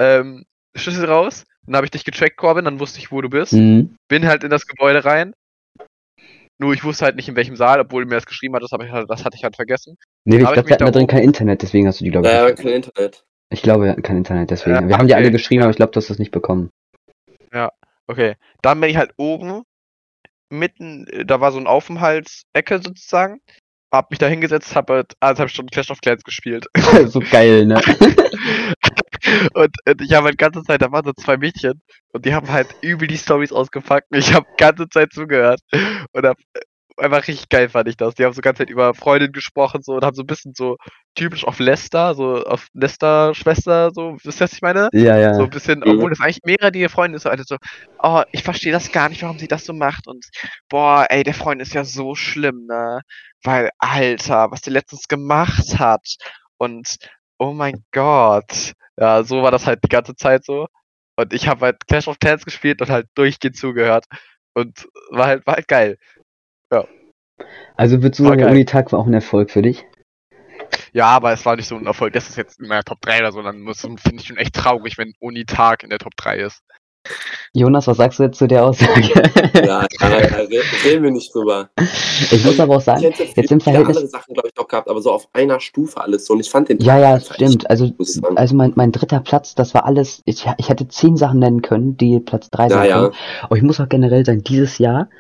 Ähm, Schlüssel raus. Dann habe ich dich gecheckt, Corbin, dann wusste ich, wo du bist. Mhm. Bin halt in das Gebäude rein. Nur ich wusste halt nicht in welchem Saal, obwohl du mir das geschrieben hattest, aber ich, halt- das hatte ich halt vergessen. Nee, ich glaube, wir hatten da drin kein Internet, deswegen hast du die, glaube ich. Ja, kein Internet. Ich glaube, wir hatten kein Internet, deswegen. Ja, wir haben die alle geschrieben, aber ich glaube, du hast das nicht bekommen. Okay, dann bin ich halt oben, mitten, äh, da war so ein Aufenthaltsecke sozusagen, hab mich da hingesetzt, hab halt anderthalb Stunden Clash of Clans gespielt. so geil, ne? und, und ich habe halt ganze Zeit, da waren so zwei Mädchen und die haben halt übel die Stories ausgepackt und ich habe ganze Zeit zugehört und hab, äh, einfach richtig geil fand ich das. Die haben so ganze Zeit über Freundin gesprochen so und haben so ein bisschen so typisch auf Lester, so auf Lester-Schwester, so, wisst ihr, was ich meine? Ja, ja. So ein bisschen, obwohl das eigentlich mehrere die Freunde ist, so, also so, oh, ich verstehe das gar nicht, warum sie das so macht und boah, ey, der Freund ist ja so schlimm, ne? Weil, Alter, was der letztens gemacht hat und oh mein Gott. Ja, so war das halt die ganze Zeit so. Und ich habe halt Clash of Clans gespielt und halt durchgehend zugehört. Und war halt, war halt geil. Also würdest du War sagen, der. Unitag war auch ein Erfolg für dich? Ja, aber es war nicht so ein Erfolg. Das ist jetzt in meiner Top 3 oder so. Dann muss- finde ich schon echt traurig, wenn Uni-Tag in der Top 3 ist. Jonas, was sagst du jetzt zu der Aussage? Ja, da, da re- reden wir nicht drüber. ich muss aber auch Ich sagen, hätte jetzt im Verhältnis. andere Sachen, glaube ich, noch gehabt, aber so auf einer Stufe alles so. Und ich fand den Ja, ja, stimmt. Also, ich also mein, mein dritter Platz, das war alles. Ich, ich hätte zehn Sachen nennen können, die Platz drei Ja, sein ja. können. Aber ich muss auch generell sagen, dieses Jahr,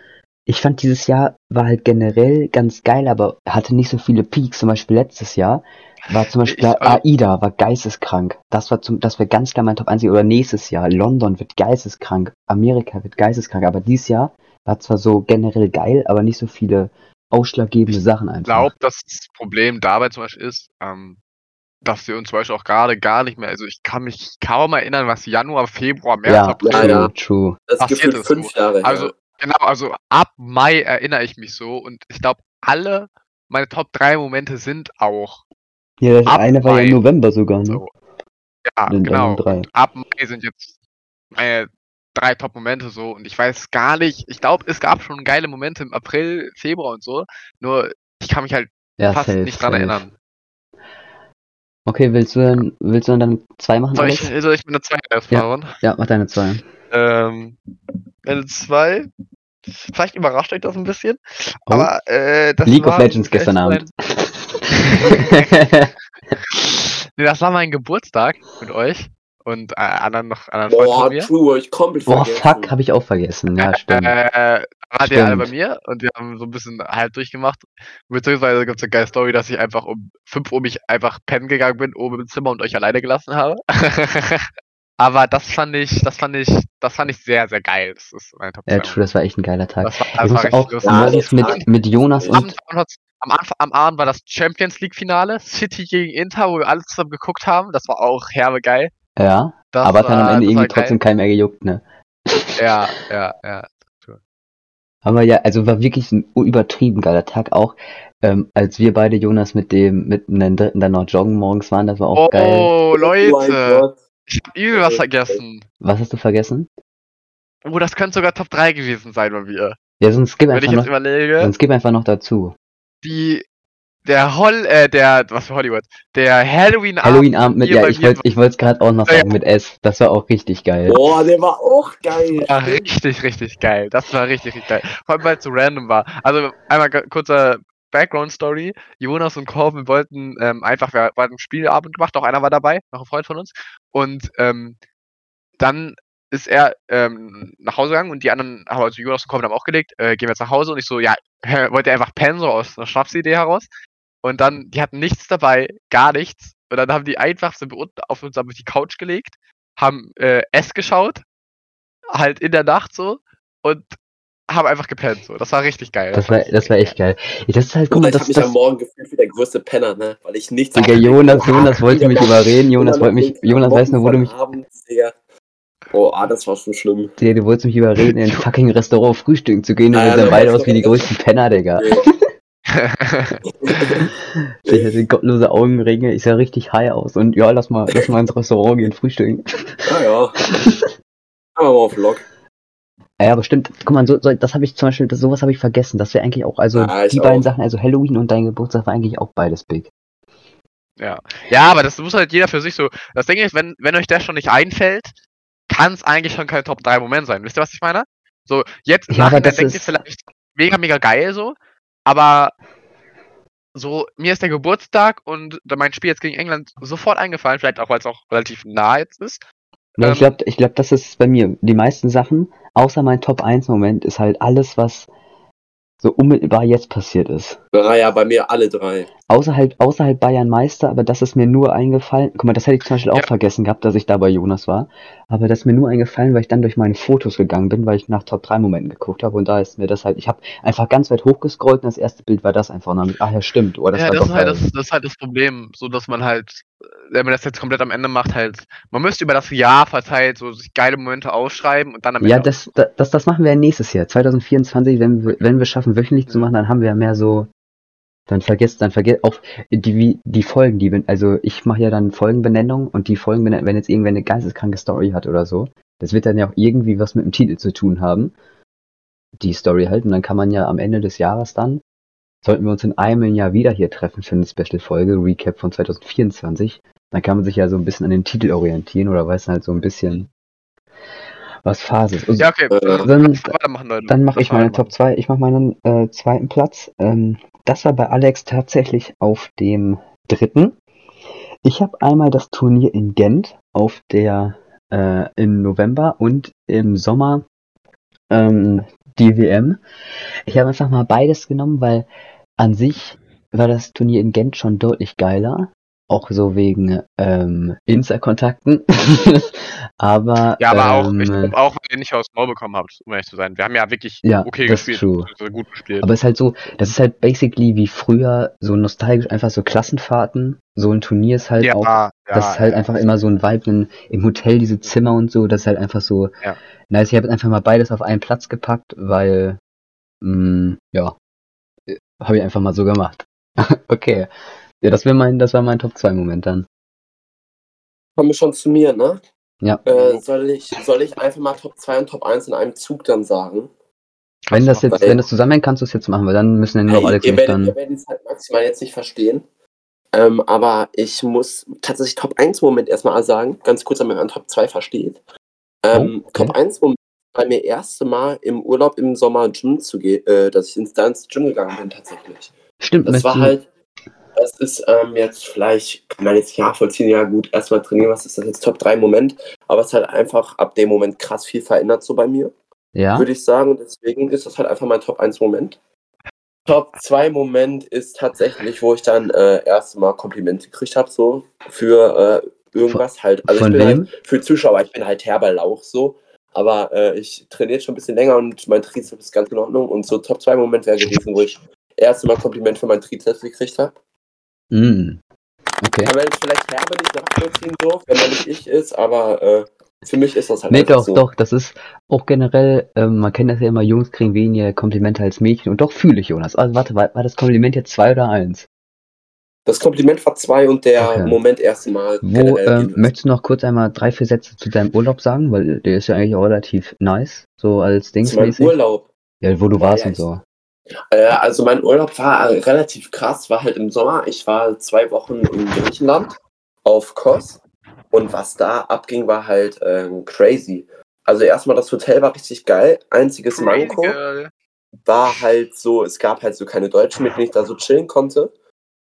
ich fand dieses Jahr war halt generell ganz geil, aber hatte nicht so viele Peaks. Zum Beispiel letztes Jahr war zum Beispiel Ich- AIDA war geisteskrank. Das war zum, das wäre ganz klar mein Top 1 oder nächstes Jahr. London wird geisteskrank. Amerika wird geisteskrank. Aber dieses Jahr war zwar so generell geil, aber nicht so viele ausschlaggebende Sachen Ich einfach. glaube, das Problem dabei zum Beispiel ist, ähm, dass wir uns zum Beispiel auch gerade gar nicht mehr, also ich kann mich kaum erinnern, was Januar, Februar, März, ja, April. Ja, true, ja. true. Das ist passiert ist fünf. Jahre her. Also, genau, also ab Mai erinnere ich mich so und ich glaube, alle meine Top 3 Momente sind auch Ja, das Ab eine war ja Mai. im November sogar, ne? so. Ja, dann genau. ab Mai sind jetzt meine drei Top-Momente so und ich weiß gar nicht, ich glaube, es gab schon geile Momente im April, Februar und so, nur ich kann mich halt Ja, fast safe, nicht dran safe. erinnern. Okay, willst du dann, willst du dann zwei machen, Soll ich, soll ich einer 2 erstmal machen? Ja, mach deine zwei. Ähm, eine 2. Vielleicht überrascht euch das ein bisschen. Oh. Aber äh, das League of war Legends gestern Abend. Mein, nee, das war mein Geburtstag mit euch und äh, anderen noch anderen Freunden Boah, von mir. true, hab ich komplett Boah, vergessen. fuck, habe ich auch vergessen. Ja, stimmt. Äh, da wart ihr alle bei mir und wir haben so ein bisschen halb durchgemacht. Beziehungsweise gibt es eine geile Story, dass ich einfach um 5 Uhr mich einfach pennen gegangen bin, oben im Zimmer und euch alleine gelassen habe. Aber das fand ich, das fand ich, das fand ich sehr, sehr geil. Das ist mein Top Ja, 2. true, das war echt ein geiler Tag. Das war, das war auch lustig. Das mit, mit Jonas Am, und Anfang, am, Anfang, am Abend war das Champions League Finale, City gegen Inter, wo wir alle zusammen geguckt haben. Das war auch herbe geil. ja, Das aber hat dann am Ende irgendwie trotzdem keinem mehr gejuckt, ne? Ja, ja, ja. Aber ja, also war wirklich ein übertrieben geiler Tag auch. Ähm, als wir beide Jonas mit dem, mit einem dritten dann noch joggen morgens waren, das war auch Oh, geil. Oh mein Leute. Ich hab übel was vergessen. Was hast du vergessen? Oh, das könnte sogar Top 3 gewesen sein bei mir. Ja, sonst gib Wenn ich einfach jetzt noch, überlege, sonst gib einfach noch dazu. die, der Hol, äh, der, was für Hollywood, der Halloween Abend. Halloween Abend mit, ja, ich wollte ich es gerade auch noch Ja. sagen, mit S. Das war auch richtig geil. Boah, der war auch geil. war richtig, richtig geil. Das war richtig, richtig geil. Vor allem, weil es so random war. Also, einmal kurzer Background-Story. Jonas und Corbin wollten ähm, einfach, wir hatten einen Spielabend gemacht, auch einer war dabei, noch ein Freund von uns. Und ähm, dann ist er ähm, nach Hause gegangen und die anderen, also Jonas und Corbin haben auch gelegt, äh, gehen wir jetzt nach Hause und ich so, ja, wollte einfach pennen, so aus einer Schnapsidee heraus. Und dann, die hatten nichts dabei, gar nichts. Und dann haben die einfach, unten auf uns auf die Couch gelegt, haben äh, S geschaut, halt in der Nacht so. Und haben einfach gepennt. So. Das war richtig geil. Das war, das war echt geil. Das ist halt, guck Bruder, mal, ich hab das, mich das, am Morgen gefühlt wie der größte Penner, ne? Weil ich nichts Digga, Jonas. Jonas wollte mich überreden, Jonas wollte mich, Jonas weiß nur, wo du mich, abends, Digga. Oh, ah, das war schon schlimm. Digga, du wolltest mich überreden, in ein fucking Restaurant frühstücken zu gehen und Ja, wir sehen das beide aus wie die größten Penner, Digga. Ich hatte gottlose Augenringe, ich sah richtig high aus und ja, lass mal, lass mal ins Restaurant gehen, frühstücken. Ja, ja. Aber mal auf Vlog. Ja, aber stimmt, guck mal, so, so, das habe ich zum Beispiel, das, sowas habe ich vergessen, das wäre eigentlich auch, also ich die beiden auch. Sachen, also Halloween und dein Geburtstag war eigentlich auch beides big. ja. ja, aber das muss halt jeder für sich so. Das Ding ist, wenn, wenn euch das schon nicht einfällt, kann es eigentlich schon kein Top 3 Moment sein. Wisst ihr, was ich meine? So, jetzt Ja, aber Nachhinein das denkt ihr ist- vielleicht mega, mega geil so, aber so, mir ist der Geburtstag und mein Spiel jetzt gegen England sofort eingefallen, vielleicht auch, weil es auch relativ nah jetzt ist. Ja, ich Ähm, glaube, ich glaub, das ist bei mir. Die meisten Sachen, außer mein Top 1 Moment, ist halt alles, was so unmittelbar jetzt passiert ist. Ja, ja, bei mir alle drei. Außer halt, außer halt Bayern Meister, aber das ist mir nur eingefallen. Guck mal, das hätte ich zum Beispiel auch Ja. vergessen gehabt, dass ich da bei Jonas war. Aber das ist mir nur eingefallen, weil ich dann durch meine Fotos gegangen bin, weil ich nach Top 3 Momenten geguckt habe. Und da ist mir das halt, ich habe einfach ganz weit hochgescrollt und das erste Bild war das einfach. Und dann, ach ja, stimmt. Oh, das ja, war das ist, halt das, das ist halt das Problem, so dass man halt, wenn man das jetzt komplett am Ende macht, halt, man müsste über das Jahr verteilt so sich geile Momente ausschreiben und dann am Ja, Ende. das, das, das, das machen wir ja nächstes Jahr. 2024, wenn wir, wenn wir schaffen, wöchentlich zu machen, dann haben wir ja mehr so, dann vergesst, dann vergesst auch die, wie, die Folgen, die, also ich mache ja dann Folgenbenennung und die Folgenbenennung, wenn jetzt irgendwer eine geisteskranke Story hat oder so, das wird dann ja auch irgendwie was mit dem Titel zu tun haben. Die Story halt, und dann kann man ja am Ende des Jahres dann, sollten wir uns in einem Jahr wieder hier treffen für eine Special-Folge, Recap von 2024, dann kann man sich ja so ein bisschen an den Titel orientieren oder weiß halt so ein bisschen, was Phase ist. Und ja, okay. Äh, dann- dann mache ich meine. Top 2. Ich mache meinen äh, zweiten Platz. Ähm, das war bei Alex tatsächlich auf dem dritten. Ich habe einmal das Turnier in Gent auf der äh, im November und im Sommer ähm, die WM. Ich habe einfach mal beides genommen, weil an sich war das Turnier in Gent schon deutlich geiler. Auch so wegen ähm, Insta-Kontakten. aber Ja, aber auch, ähm, ich glaub auch, wenn ihr nicht aufs Maul bekommen habt, um ehrlich zu sein. Wir haben ja wirklich Ja, okay das ist gespielt. true. beziehungsweise gut gespielt. Aber es ist halt so, das ist halt basically wie früher so nostalgisch, einfach so Klassenfahrten. So ein Turnier ist halt ja, auch, ja, das ist halt ja. einfach immer so ein Vibe in, im Hotel, diese Zimmer und so, das ist halt einfach so, Ja. nice. Ich habe jetzt einfach mal beides auf einen Platz gepackt, weil, mh, ja, habe ich einfach mal so gemacht. okay. Ja, das wäre mein, das war mein Top 2 Moment dann. Kommen wir schon zu mir, ne? Ja. Äh, soll, ich, soll ich einfach mal Top 2 und Top 1 in einem Zug dann sagen? Wenn das jetzt, weil- wenn das zusammenhängt, kannst du es jetzt machen, weil dann müssen ja nur noch Alex ihr werdet, ihr dann. werdet es halt maximal jetzt nicht verstehen. Ähm, aber ich muss tatsächlich Top 1 Moment erstmal sagen, ganz kurz, damit man Top 2 versteht. Ähm, Oh, okay. Top 1 Moment bei mir erste Mal im Urlaub im Sommer Gym zu gehen, äh, dass ich ins Dance Gym gegangen bin tatsächlich. Stimmt, Das war halt, das ist ähm, jetzt vielleicht, kann man jetzt ja vollziehen, ja gut, erstmal trainieren, was ist das jetzt Top 3 Moment, aber es hat einfach ab dem Moment krass viel verändert so bei mir ja? würde ich sagen. Und deswegen ist das halt einfach mein Top 1 Moment. Top 2 Moment ist tatsächlich, wo ich dann äh, erste Mal Komplimente gekriegt habe, so für äh, irgendwas halt. Also Von ich bin wem? halt für Zuschauer, ich bin halt Herbal Lauch so. Aber äh, ich trainiere schon ein bisschen länger und mein Trizeps ist ganz in Ordnung. Und so Top 2 Moment wäre gewesen, wo ich erste Mal Kompliment für meinen Trizeps gekriegt habe. Mm. Okay. Man jetzt vielleicht Herbe nicht nachvollziehen so, wenn man nicht ich ist, aber äh, für mich ist das halt Nee, doch, so. doch, das ist auch generell, ähm, man kennt das ja immer, Jungs kriegen weniger Komplimente als Mädchen und doch fühle ich Jonas. Also warte, war, war das Kompliment jetzt zwei oder eins? Das Kompliment war zwei und der Okay. Moment erste Mal. Wo, ähm, möchtest du noch kurz einmal drei, vier Sätze zu deinem Urlaub sagen? Weil der ist ja eigentlich auch relativ nice, so als Zu meinem Dingsmäßig. Urlaub. Ja, wo du warst ja, und ich- so. Äh, also mein Urlaub war relativ krass, war halt im Sommer. Ich war zwei Wochen in Griechenland auf Kos und was da abging, war halt ähm, crazy. Also erstmal das Hotel war richtig geil. Einziges Manko war halt so, es gab halt so keine Deutschen, mit denen ich da so chillen konnte.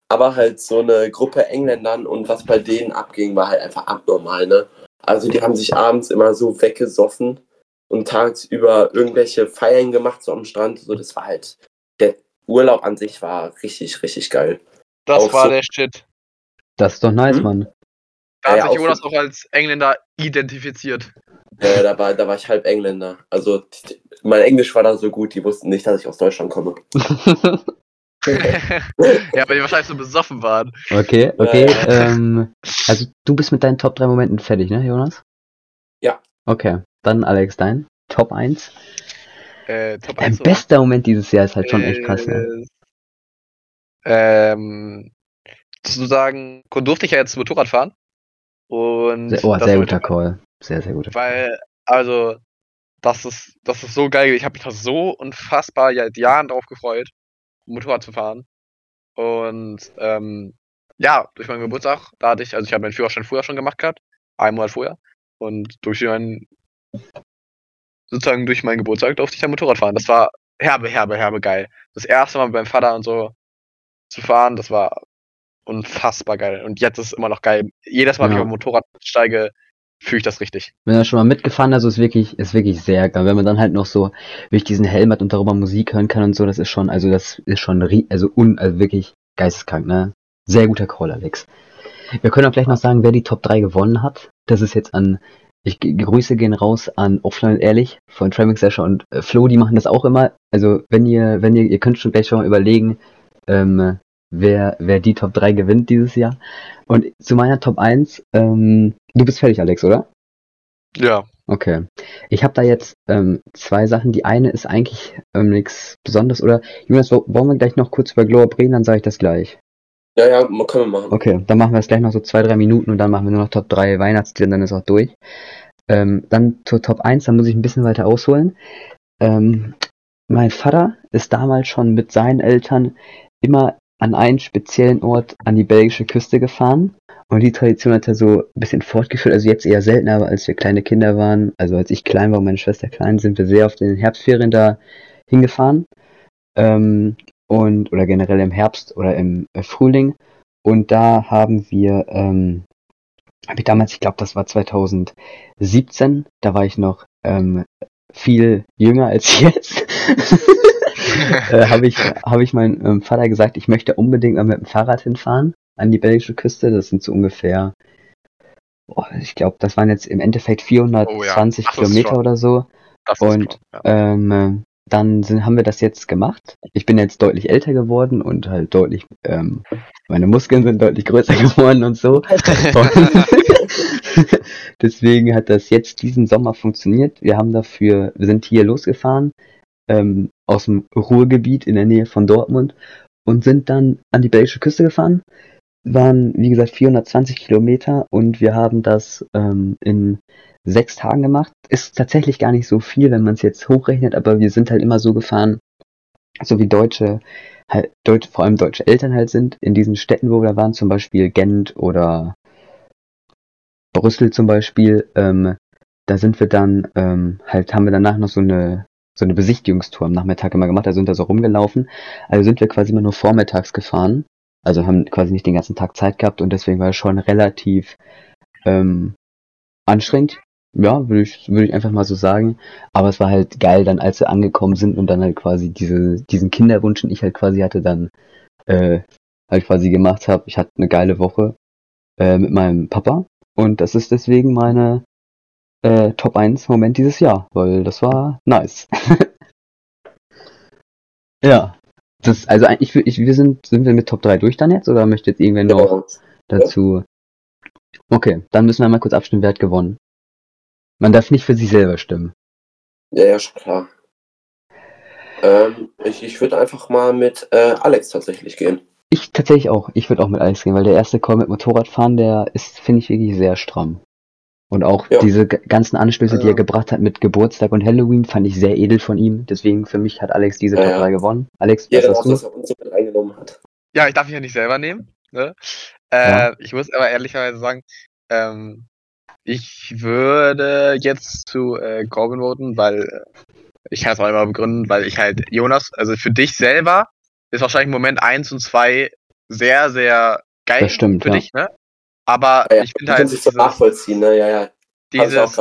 Aber halt so eine Gruppe Engländern und was bei denen abging, war halt einfach abnormal, ne? Also die haben sich abends immer so weggesoffen und tagsüber irgendwelche Feiern gemacht, so am Strand. So, das war halt, der Urlaub an sich war richtig, richtig geil. Das Auch war so- der Shit. Das ist doch nice, Hm? Mann. Da Ja, hat sich Jonas so- auch als Engländer identifiziert. Ja, da war, da war ich halb Engländer. Also mein Englisch war da so gut, die wussten nicht, dass ich aus Deutschland komme. ja, weil die wahrscheinlich so besoffen waren. okay, okay. Ja, ja. Ähm, also du bist mit deinen Top 3 Momenten fertig, ne, Jonas? Ja. Okay, dann Alex, dein Top 1. Äh, Top Dein 1 oder? bester Moment dieses Jahr ist halt schon echt krass, ne? Äh, Ähm, sozusagen durfte ich ja jetzt Motorrad fahren. Und Sehr, oh, sehr guter Call. Sehr, sehr guter Call. Weil, also, das ist, das ist so geil. Ich habe mich da so unfassbar seit Jahren drauf gefreut, Motorrad zu fahren. Und ähm, ja, durch meinen Geburtstag, da hatte ich, also ich habe meinen Führerschein früher schon gemacht gehabt, einen Monat vorher. Und durch meinen, sozusagen durch meinen Geburtstag durfte ich dann Motorrad fahren. Das war herbe, herbe, herbe geil. Das erste Mal mit meinem Vater und so zu fahren, das war unfassbar geil. Und jetzt ist es immer noch geil. Jedes Mal, wenn ich Ja. auf dem Motorrad steige, fühle ich das richtig. Wenn er schon mal mitgefahren hat, so ist wirklich, ist wirklich sehr geil. Wenn man dann halt noch so wirklich diesen Helm hat und darüber Musik hören kann und so, das ist schon, also das ist schon, also un, also wirklich geisteskrank, ne? Sehr guter Call, Alex. Wir können auch gleich noch sagen, wer die Top 3 gewonnen hat. Das ist jetzt an, ich Grüße gehen raus an Offline und Ehrlich von Tramming Session und äh, Flo, die machen das auch immer. Also wenn ihr, wenn ihr, ihr könnt schon gleich schon mal überlegen, ähm, wer, wer die Top 3 gewinnt dieses Jahr. Und zu meiner Top 1, ähm, du bist fertig, Alex, oder? Ja. Okay. Ich habe da jetzt ähm, zwei Sachen. Die eine ist eigentlich ähm, nichts Besonderes. Oder Jonas, wo- wollen wir gleich noch kurz über Glow Up reden? Dann sage ich das gleich. Ja, ja, können wir machen. Okay, dann machen wir es gleich noch so zwei, drei Minuten und dann machen wir nur noch Top 3 Weihnachtslieder und dann ist auch durch. Ähm, dann zur Top 1, da muss ich ein bisschen weiter ausholen. Ähm, mein Vater ist damals schon mit seinen Eltern immer an einen speziellen Ort an die belgische Küste gefahren. Und die Tradition hat er so ein bisschen fortgeführt, also jetzt eher seltener, aber als wir kleine Kinder waren, also als ich klein war und meine Schwester klein, sind wir sehr oft in den Herbstferien da hingefahren. Ähm, und, oder generell im Herbst oder im äh, Frühling. Und da haben wir, ähm, habe ich damals, ich glaube, das war 2017, da war ich noch ähm, viel jünger als jetzt. äh, habe ich, habe ich meinem ähm, Vater gesagt, ich möchte unbedingt mal mit dem Fahrrad hinfahren an die belgische Küste. Das sind so ungefähr, boah, ich glaube, das waren jetzt im Endeffekt 420 Das ist Kilometer schon- oder so. Das Und- schon, ja. Ähm, äh, dann sind, haben wir das jetzt gemacht. Ich bin jetzt deutlich älter geworden und halt deutlich, ähm, meine Muskeln sind deutlich größer geworden und so. Und Deswegen hat das jetzt diesen Sommer funktioniert. Wir haben dafür, wir sind hier losgefahren, ähm, aus dem Ruhrgebiet in der Nähe von Dortmund und sind dann an die belgische Küste gefahren. Waren, wie gesagt, 420 Kilometer und wir haben das ähm, in sechs Tagen gemacht. Ist tatsächlich gar nicht so viel, wenn man es jetzt hochrechnet, aber wir sind halt immer so gefahren, so wie Deutsche, halt, Deutsche, vor allem deutsche Eltern halt sind, in diesen Städten, wo wir da waren, zum Beispiel Gent oder Brüssel zum Beispiel, ähm, da sind wir dann, ähm, halt, haben wir danach noch so eine, so eine Besichtigungstour am Nachmittag immer gemacht, da sind wir so rumgelaufen. Also sind wir quasi immer nur vormittags gefahren. Also haben quasi nicht den ganzen Tag Zeit gehabt und deswegen war es schon relativ ähm, anstrengend. Ja, würde ich, würde ich einfach mal so sagen. Aber es war halt geil, dann als wir angekommen sind und dann halt quasi diese, diesen Kinderwunsch, den ich halt quasi hatte, dann äh, halt quasi gemacht habe. Ich hatte eine geile Woche äh, mit meinem Papa und das ist deswegen meine äh, Top 1 Moment dieses Jahr, weil das war nice. ja. Das, also ich, ich, wir sind, sind wir mit Top 3 durch dann jetzt oder möchte jetzt irgendwer noch Genau. dazu? Okay, dann müssen wir mal kurz abstimmen, wer hat gewonnen. Man darf nicht für sich selber stimmen. Ja, ja, schon klar. Ähm, ich ich würde einfach mal mit äh, Alex tatsächlich gehen. Ich tatsächlich auch. Ich würde auch mit Alex gehen, weil der erste Call mit Motorradfahren, der ist, finde ich, wirklich sehr stramm. Und auch Ja. diese ganzen Anstöße, die Ja. er gebracht hat mit Geburtstag und Halloween, fand ich sehr edel von ihm. Deswegen für mich hat Alex diese Ja, Top ja. 3 gewonnen. Alex, was hast du? dass er uns so mit reingenommen hat. Ja, ich darf mich ja nicht selber nehmen. Ne? Äh, Ja. Ich muss aber ehrlicherweise sagen, ähm, ich würde jetzt zu äh, Corbin voten, weil äh, ich kann es auch immer begründen, weil ich halt Jonas, also für dich selber ist wahrscheinlich Moment 1 und 2 sehr, sehr geil Das stimmt, für ja. dich, ne? Aber Ja, ja, ich finde halt sich so dieses, nachvollziehen, ne? Ja, ja. Dieses,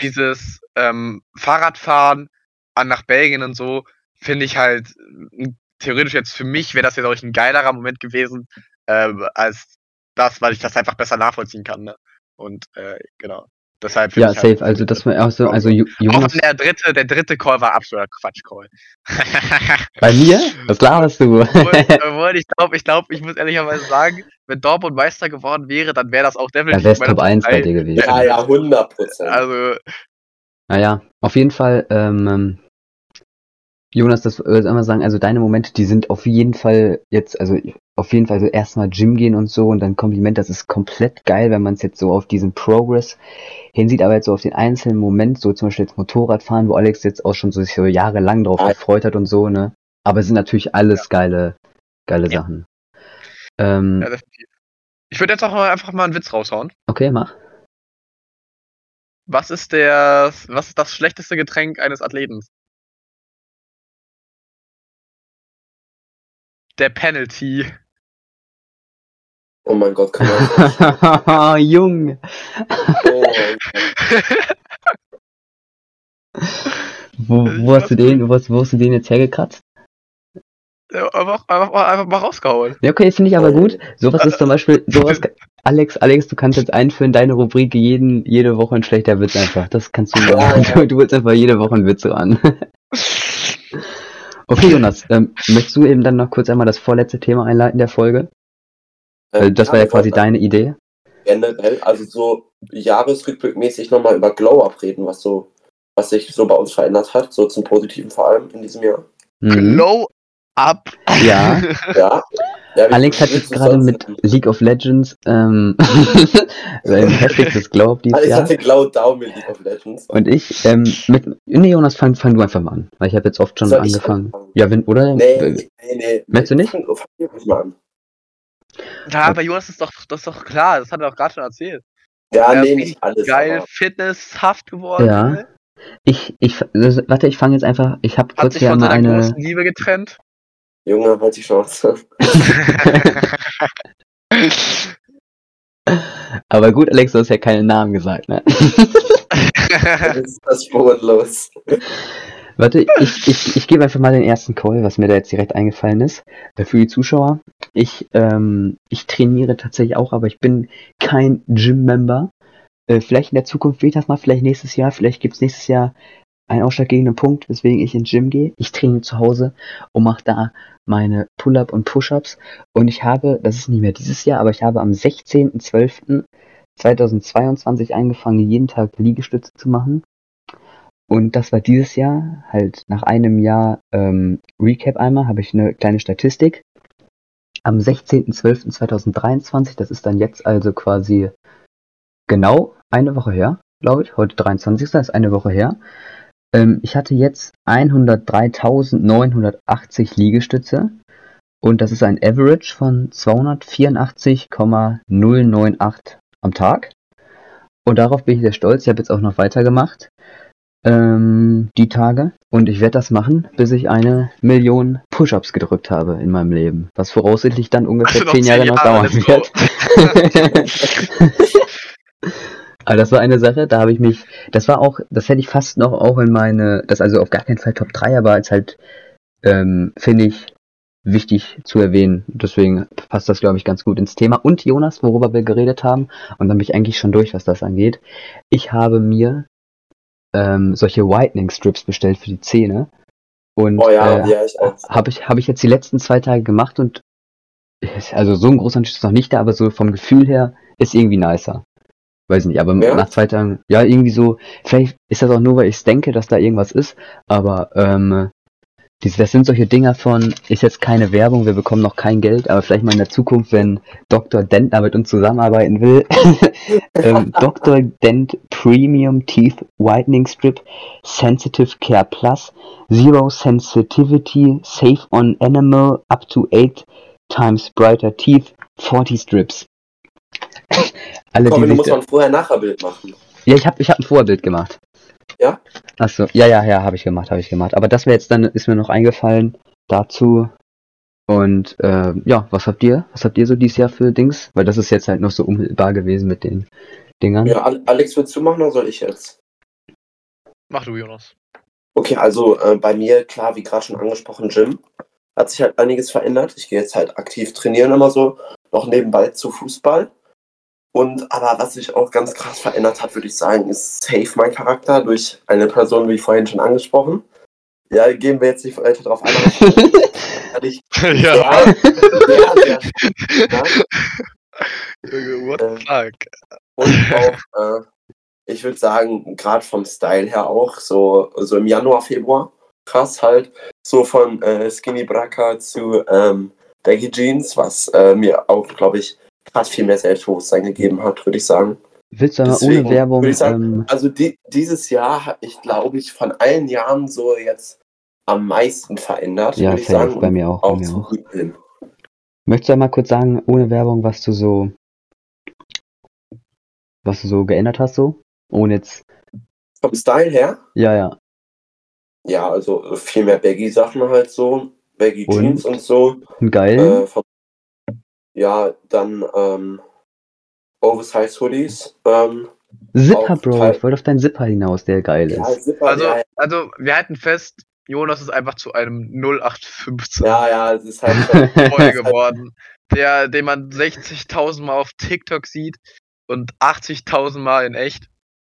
dieses ähm, Fahrradfahren an nach Belgien und so, finde ich halt m, theoretisch jetzt für mich wäre das jetzt auch ein geilerer Moment gewesen, ähm, als das, weil ich das einfach besser nachvollziehen kann. Ne? Und äh, genau. Deshalb Ja, halt- safe. Also, das war auch so, also Auch Jonas, der dritte, der dritte Call war absoluter Quatsch-Call. bei mir? Was laberst du? obwohl, ich glaube, ich glaube, ich muss ehrlicherweise sagen, wenn Dortmund Meister geworden wäre, dann wäre das auch definitiv wär's meine Top 1 bei dir gewesen. Ja, ja, 100 Prozent. Also, Naja, auf jeden Fall, ähm, ähm, Jonas, das würde ich einmal sagen, also deine Momente, die sind auf jeden Fall jetzt, also auf jeden Fall so erstmal Gym gehen und so und dann Kompliment, das ist komplett geil, wenn man es jetzt so auf diesen Progress hinsieht, aber jetzt so auf den einzelnen Moment, so zum Beispiel jetzt Motorradfahren, wo Alex jetzt auch schon so sich so jahrelang drauf Ja. gefreut hat und so, ne? Aber es sind natürlich alles geile, geile Ja. Sachen. Ähm, ja, definitiv. Ich würde jetzt auch mal einfach mal einen Witz raushauen. okay, mach. Was ist der, was ist das schlechteste Getränk eines Athleten? Der Penalty. Oh mein Gott, kann man. Junge. Oh mein Gott. Wo, wo hast du den, wo hast, wo hast du den jetzt hergekratzt? Einfach, einfach, einfach mal rausgehauen. Ja, okay, finde ich aber gut. Sowas ist zum Beispiel, sowas, Alex, Alex, du kannst jetzt einführen, deine Rubrik jeden, jede Woche ein schlechter Witz einfach. Das kannst du Ja, machen. Du, du willst einfach jede Woche einen Witz ran. Okay, Jonas, ähm, möchtest du eben dann noch kurz einmal das vorletzte Thema einleiten der Folge? Äh, das war ja quasi deine Idee. Generell, also so jahresrückblickmäßig nochmal über Glow Up reden, was so, was sich so bei uns verändert hat, so zum Positiven vor allem in diesem Jahr. Mhm. Glow up. Ja, Ja. ja Alex hat jetzt gerade mit? League of Legends ähm, sein heftigstes Glaub dieses Alex Jahr. hatte Glow Down mit League of Legends. Und ich, ähm, mit, nee, Jonas, fang, fang du einfach mal an, weil ich habe jetzt oft schon Soll angefangen. Ja, wenn, oder? Nee, Äh, nee, nee. Möchtest du nicht? Fang, fang mal an. Ja, aber Jonas ist doch, das ist doch klar, das hat er doch gerade schon erzählt. Ja, Ja, nee, nicht alles. Geil, aber- fitnesshaft geworden. Ja. ne? Ich, ich, warte, ich fange jetzt einfach, ich habe Hat kurz sich hier seiner eine, großen Liebe getrennt. Junge, halt die Chance. aber gut, Alex, du hast ja keinen Namen gesagt, ne? Was ist das bodenlos? Warte, ich, ich, ich gebe einfach mal den ersten Call, was mir da jetzt direkt eingefallen ist. Äh, Für die Zuschauer. Ich, ähm, ich trainiere tatsächlich auch, aber ich bin kein Gym-Member. Äh, vielleicht in der Zukunft wird das mal, vielleicht nächstes Jahr, vielleicht gibt's nächstes Jahr einen ausschlaggebenden Punkt, weswegen ich ins Gym gehe. Ich trainiere zu Hause und mache da meine Pull-up und Push-ups. Und ich habe, das ist nicht mehr dieses Jahr, aber ich habe am 16.12.2022 angefangen, jeden Tag Liegestütze zu machen. Und das war dieses Jahr, halt nach einem Jahr ähm, Recap einmal, habe ich eine kleine Statistik. Am 16.12.2023, das ist dann jetzt also quasi genau eine Woche her, glaube ich, heute 23. ist eine Woche her. Ähm, ich hatte jetzt 103.980 Liegestütze und das ist ein Average von 284,098 am Tag. Und darauf bin ich sehr stolz. Ich habe jetzt auch noch weitergemacht ähm, die Tage. Und ich werde das machen, bis ich eine Million Push-Ups gedrückt habe in meinem Leben. Was voraussichtlich dann ungefähr Also zehn Jahre zehn noch Jahre, dauern go. wird. Aber das war eine Sache, da habe ich mich, das war auch, das hätte ich fast noch auch in meine, das also auf gar keinen Fall Top 3, aber als halt, ähm, finde ich, wichtig zu erwähnen. Deswegen passt das, glaube ich, ganz gut ins Thema. Und Jonas, worüber wir geredet haben, und dann bin ich eigentlich schon durch, was das angeht. Ich habe mir ähm, solche Whitening Strips bestellt für die Zähne. Und Oh ja, äh, ja, ich habe ich, hab ich jetzt die letzten zwei Tage gemacht und also so ein großer Unterschied ist noch nicht da, aber so vom Gefühl her ist irgendwie nicer. Weiß nicht, aber Ja? nach zwei Tagen, ja, irgendwie so, vielleicht ist das auch nur, weil ich denke, dass da irgendwas ist, aber ähm, das sind solche Dinger von, ist jetzt keine Werbung, wir bekommen noch kein Geld, aber vielleicht mal in der Zukunft, wenn Dr. Dentner mit uns zusammenarbeiten will. ähm, Dr. Dent Premium Teeth Whitening Strip Sensitive Care Plus Zero Sensitivity Safe on Animal Up to 8 times Brighter Teeth 40 Strips. Alle, Komm, die du musst mal ein Vorher-Nachher-Bild machen. ja, ich habe ich hab ein Vorbild gemacht. Ja? Achso, ja, ja, ja, habe ich gemacht, habe ich gemacht. Aber das wäre jetzt dann, ist mir noch eingefallen dazu. Und äh, ja, was habt ihr? Was habt ihr so dieses Jahr für Dings? Weil das ist jetzt halt noch so unmittelbar gewesen mit den Dingern. Ja, Al- Alex, willst du machen oder soll ich jetzt? Mach du, Jonas. Okay, also äh, bei mir, klar, wie gerade schon angesprochen, Gym. Hat sich halt einiges verändert. Ich gehe jetzt halt aktiv trainieren immer so, noch nebenbei zu Fußball. Und aber was sich auch ganz krass verändert hat, würde ich sagen, ist safe mein Charakter durch eine Person, wie vorhin schon angesprochen. Ja, gehen wir jetzt nicht weiter drauf ein. aber ich- ja. ja, sehr, sehr stark, What Äh, the fuck? Und auch, äh, ich würde sagen, gerade vom Style her auch, so, so im Januar, Februar, krass halt, so von äh, Skinny Bracker zu ähm, Baggy Jeans, was äh, mir auch, glaube ich, gerade viel mehr Selbstbewusstsein gegeben hat, würde ich sagen. Willst du einmal Deswegen ohne Werbung, sagen, ähm, Also die, dieses Jahr hat ich, glaube ich, von allen Jahren so jetzt am meisten verändert, ja, würde ich sagen. bei mir auch, bei auch mir zum auch. Möchtest du einmal kurz sagen, ohne Werbung, was du so, was du so geändert hast, so? Ohne jetzt, Vom Style her, ja, ja. ja, also viel mehr Baggy-Sachen halt so, Baggy Und? Jeans und so. Geil. Äh, vom, ja, dann ähm, Oversize Hoodies. Ähm, Zipper, Bro. Teil- Ich wollte auf deinen Zipper hinaus, der geil ja, ist. Zipper, Also, ja, also, wir halten fest, Jonas ist einfach zu einem 0815 ja, ja, es ist halt voll geworden, der, den man 60.000 Mal auf TikTok sieht und 80.000 Mal in echt.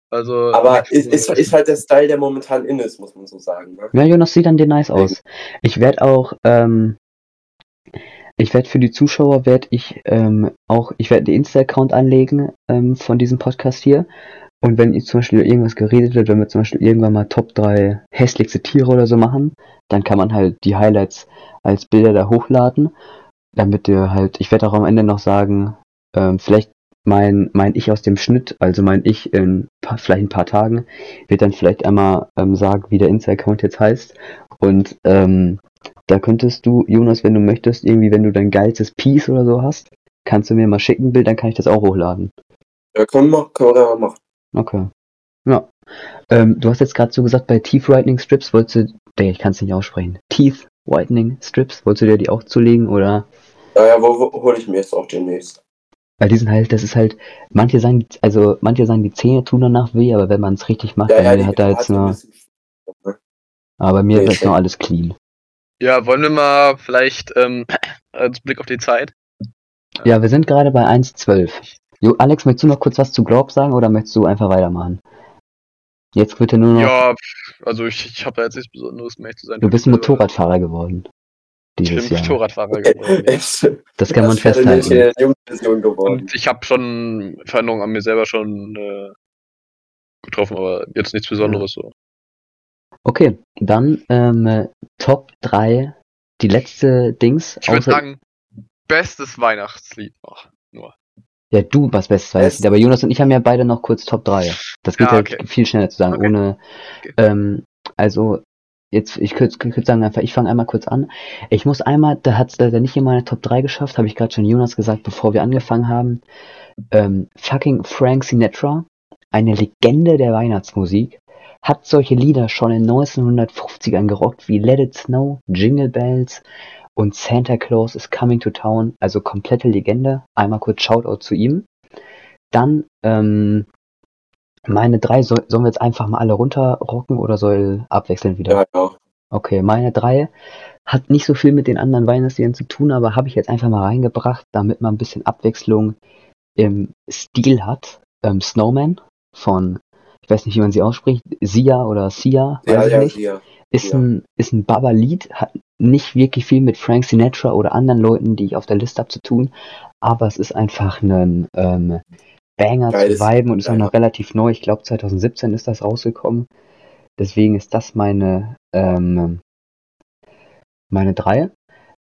Also, aber ist, ist, ist halt der Style, der momentan in ist, muss man so sagen. Ne? Ja, Jonas sieht dann dir nice aus. Ich werde auch, ähm, ich werde für die Zuschauer, werde ich ähm, auch, ich werde den Insta-Account anlegen ähm, von diesem Podcast hier. Und wenn zum Beispiel irgendwas geredet wird, wenn wir zum Beispiel irgendwann mal Top 3 hässlichste Tiere oder so machen, dann kann man halt die Highlights als Bilder da hochladen, damit ihr halt, ich werde auch am Ende noch sagen, ähm, vielleicht mein, mein Ich aus dem Schnitt, also mein Ich in paar, vielleicht ein paar Tagen, wird dann vielleicht einmal ähm, sagen, wie der Insta-Account jetzt heißt. Und ähm, da könntest du, Jonas, wenn du möchtest, irgendwie, wenn du dein geilstes Piece oder so hast, kannst du mir mal schicken, Bild, dann kann ich das auch hochladen. Ja, können wir, können wir machen. Okay. Ja. Ähm, du hast jetzt gerade so gesagt, bei Teeth Whitening Strips wolltest du, nee, ich kann es nicht aussprechen. Teeth Whitening Strips, wolltest du dir die auch zulegen oder? Ja, ja, wo, wo hole ich mir jetzt auch demnächst? Weil die sind halt, das ist halt, manche sagen, also manche sagen, die Zähne tun danach weh, aber wenn man es richtig macht, Ja, dann ja, hat er jetzt nur, aber bei mir Nee, ist jetzt noch alles clean. Ja, wollen wir mal vielleicht ähm, als Blick auf die Zeit. Ja, wir sind gerade bei 1,12. Jo, Alex, möchtest du noch kurz was zu Glob sagen oder möchtest du einfach weitermachen? Jetzt wird er nur noch, Ja, also ich, ich habe da jetzt nichts Besonderes mehr zu sein. du bist ein Motorradfahrer geworden. Ich Dieses bin Jahr. Motorradfahrer geworden. Das kann man Das nicht festhalten. geworden. Und ich habe schon Veränderungen an mir selber schon äh, getroffen, aber jetzt nichts Besonderes so. Okay, dann ähm, äh, Top 3, die letzte Dings. Ich würde sagen, bestes Weihnachtslied noch. Nur. Ja, du was Bestes Best- weißt. Aber Jonas und ich haben ja beide noch kurz Top 3. Das geht Ja, halt okay. viel schneller zu sagen, Okay. ohne. Okay. Ähm, also, jetzt, ich könnte könnt sagen einfach, ich fange einmal kurz an. Ich muss einmal, da hat es leider nicht in meine Top 3 geschafft, habe ich gerade schon Jonas gesagt, bevor wir angefangen haben. Ähm, fucking Frank Sinatra, eine Legende der Weihnachtsmusik, hat solche Lieder schon in 1950ern gerockt wie Let It Snow, Jingle Bells und Santa Claus is Coming to Town, also komplette Legende. Einmal kurz Shoutout zu ihm. Dann ähm, meine drei, soll, sollen wir jetzt einfach mal alle runterrocken oder soll abwechselnd wieder? Ja, ja. Okay, meine drei hat nicht so viel mit den anderen Weihnachtsliedern zu tun, aber habe ich jetzt einfach mal reingebracht, damit man ein bisschen Abwechslung im Stil hat. Ähm, Snowman von, ich weiß nicht, wie man sie ausspricht, Sia oder Sia, weiß Ja, ich ja, nicht. ja. Ist ja. ein, ist ein Baba-Lied, hat nicht wirklich viel mit Frank Sinatra oder anderen Leuten, die ich auf der Liste habe, zu tun, aber es ist einfach ein ähm, Banger Geiles zu viben und ist auch noch relativ neu. Ich glaube 2017 ist das rausgekommen. Deswegen ist das meine ähm, meine drei.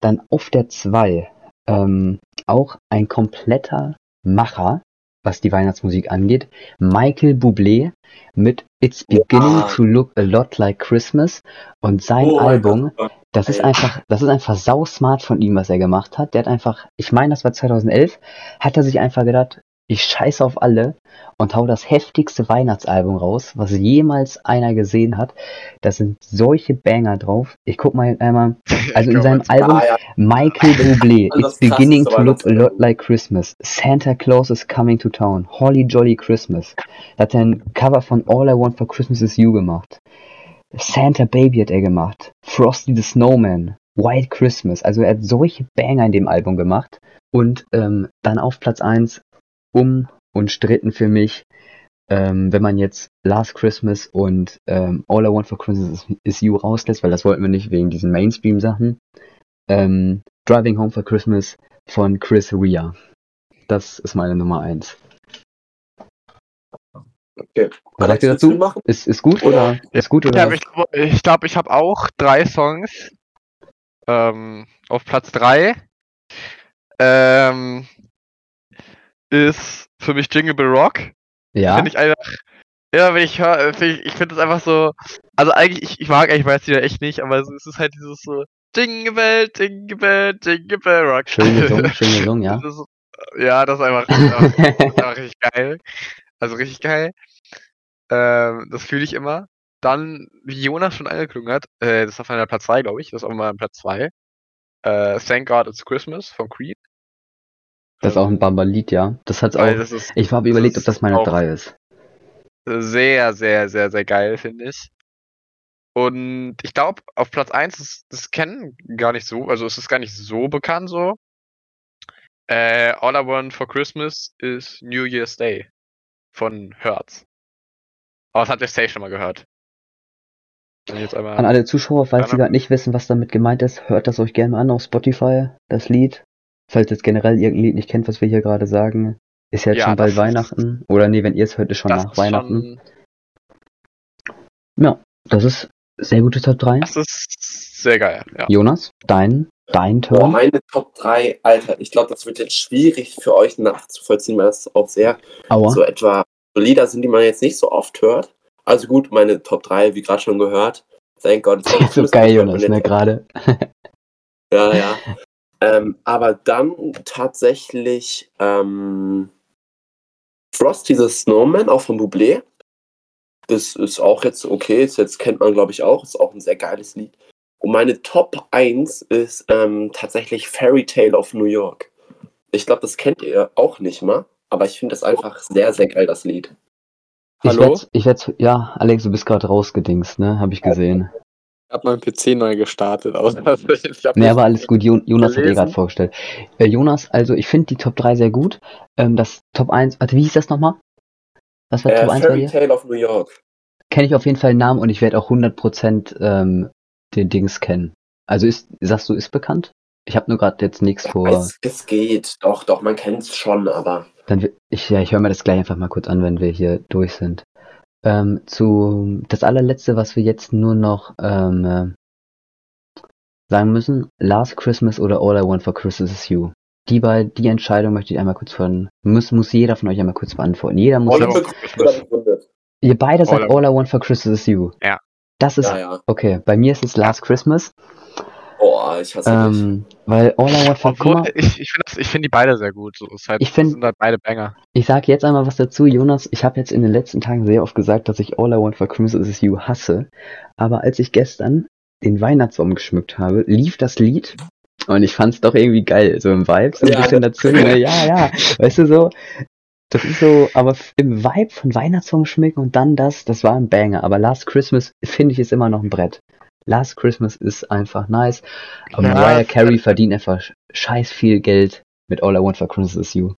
Dann auf der zwei ähm, auch ein kompletter Macher, was die Weihnachtsmusik angeht. Michael Bublé mit It's Beginning Ah. to Look a Lot Like Christmas und sein Oh Album, das ist einfach, das ist einfach sau smart von ihm, was er gemacht hat. Der hat einfach, ich meine, das war 2011, hat er sich einfach gedacht, ich scheiße auf alle und hau das heftigste Weihnachtsalbum raus, was jemals einer gesehen hat. Da sind solche Banger drauf. Ich guck mal einmal, also in seinem Album Ah, ja. Michael Bublé, It's beginning to look a lot like Christmas. Santa Claus is coming to town. Holly Jolly Christmas. Da hat er ein Cover von All I Want for Christmas is You gemacht. Santa Baby hat er gemacht. Frosty the Snowman. White Christmas. Also er hat solche Banger in dem Album gemacht. Und ähm, dann auf Platz 1, um unstritten für mich. Ähm, wenn man jetzt Last Christmas und ähm, All I Want for Christmas is, is You rauslässt, weil das wollten wir nicht wegen diesen Mainstream-Sachen. Ähm, Driving Home for Christmas von Chris Rea. Das ist meine Nummer eins. Okay. Was sagt ihr dazu? machen? Ist, ist gut oder? Ist gut Ja, oder? aber ich glaube, ich, glaub, ich habe auch drei Songs. Ähm, auf Platz drei ähm, ist für mich Jingle Bell Rock. Ja. Finde ich einfach, ja, wenn ich höre, find ich, ich finde das einfach so, also eigentlich, ich, ich mag eigentlich weiß ja echt nicht, aber es ist halt dieses so, Jingle Bell, Jingle Bell, Jingle Bell Rock. Schön gesungen, schön gesungen, ja. Das ist, ja, das ist einfach, das ist einfach, richtig geil. Also richtig geil. Ähm, das fühle ich immer. Dann, wie Jonas schon angeklungen hat, äh, das ist auf meiner Platz 2, glaube ich, das ist auch mal Platz 2. Äh, Thank God It's Christmas von Creed. Das ist auch ein Bamba-Lied, ja. Das hat's Weil auch. das ist Ich habe überlegt, ob das meine auch- drei ist. sehr, sehr, sehr, sehr geil, finde ich. Und ich glaube, auf Platz 1 ist das kennen gar nicht so, also es ist gar nicht so bekannt so. Äh, All I Want for Christmas ist New Year's Day von Hertz. Aber das habt ihr safe schon mal gehört. An alle Zuschauer, falls Sie Gerne. gerade nicht wissen, was damit gemeint ist, hört das euch gerne mal an auf Spotify, das Lied. Falls ihr jetzt generell irgendein Lied nicht kennt, was wir hier gerade sagen, ist jetzt Ja, schon bald ist- Weihnachten. Oder nee, wenn ihr es hört, ist schon nach ist Weihnachten. schon, Das ist sehr gute Top 3. das ist sehr geil, ja. Jonas, dein, dein Turn. meine Top 3, Alter, ich glaube, das wird jetzt schwierig für euch nachzuvollziehen, weil das auch sehr Aua. so etwa so Lieder sind, die man jetzt nicht so oft hört. Also gut, meine Top 3, wie gerade schon gehört. Thank God. it's so geil, Jonas, ne, gerade. Ja, ja. Ähm, aber dann tatsächlich ähm, Frosty the Snowman, auch von Bublé. Das ist auch jetzt okay, das jetzt kennt man, glaube ich, auch. Ist auch ein sehr geiles Lied. Und meine Top 1 ist ähm, tatsächlich Fairy Tale of New York. Ich glaube, das kennt ihr auch nicht mal, aber ich finde das einfach sehr, sehr geil, das Lied. Ich Hallo? werd's, ich werd's, ja, Alex, du bist gerade rausgedingst, ne? Hab ich gesehen. Ich habe meinen PC neu gestartet. Aus Versehen. ich hab Nee, aber alles gut. Jo Jonas hat eh gelesen. gerade vorgestellt. Äh, Jonas, also ich finde die Top 3 sehr gut. Ähm, das Top 1, warte, wie hieß das nochmal? Was war Äh, Top 1 bei Fairy dir? Tale of New York. Kenne ich auf jeden Fall den Namen und ich werde auch 100% ähm, den Dings kennen. Also ist, sagst du, ist bekannt? Ich habe nur gerade jetzt nichts vor. Es, es geht, doch, doch, man kennt es schon, aber Dann ich, ja, ich höre mir das gleich einfach mal kurz an, wenn wir hier durch sind. Ähm, zu das allerletzte, was wir jetzt nur noch ähm, äh, sagen müssen, Last Christmas oder All I Want for Christmas is You. Die bei die Entscheidung möchte ich einmal kurz von muss muss jeder von euch einmal kurz beantworten. Jeder muss All I jetzt, Want Christmas. ihr beide sagt All I All I Want for Christmas is You. Ja. Das ist Ja, ja. okay. Bei mir ist es Last Christmas, Boah, ich hasse dich. ähm, weil All I Want for Obwohl, mal, ich, ich finde find die beide sehr gut. So, ist halt, Ich find- das sind halt beide Banger. Ich sage jetzt einmal was dazu, Jonas. Ich habe jetzt in den letzten Tagen sehr oft gesagt, dass ich All I Want for Christmas is You hasse. Aber als ich gestern den Weihnachtsbaum geschmückt habe, lief das Lied und ich fand's doch irgendwie geil. So im Vibe, so ein Ja. bisschen dazu. Ne? Ja, ja. Weißt du so, das ist so, aber im Vibe von Weihnachtsbaum schmücken und dann das, das war ein Banger. Aber Last Christmas finde ich ist immer noch ein Brett. Last Christmas ist einfach nice. Aber Ja, Mariah Carey verdient einfach sch- scheiß viel Geld mit All I Want for Christmas is You.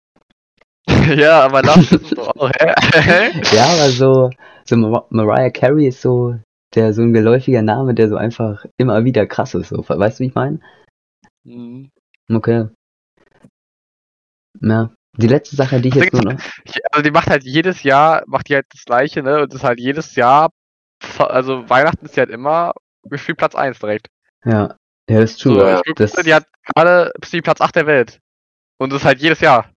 ja, aber ist doch auch? Ja, aber so, so Mar Mariah Carey ist so der so ein geläufiger Name, der so einfach immer wieder krass ist. So. Weißt du, wie ich meine? Mhm. Okay. Ja. Die letzte Sache, die ich jetzt nur noch. Also die macht halt jedes Jahr, macht die halt das gleiche, ne? Und das ist halt jedes Jahr, also Weihnachten ist die halt immer gefühlt Platz 1 direkt. Ja. Ja, das ist true. So, Ja, das, die hat gerade die Platz 8 der Welt. Und das ist halt jedes Jahr.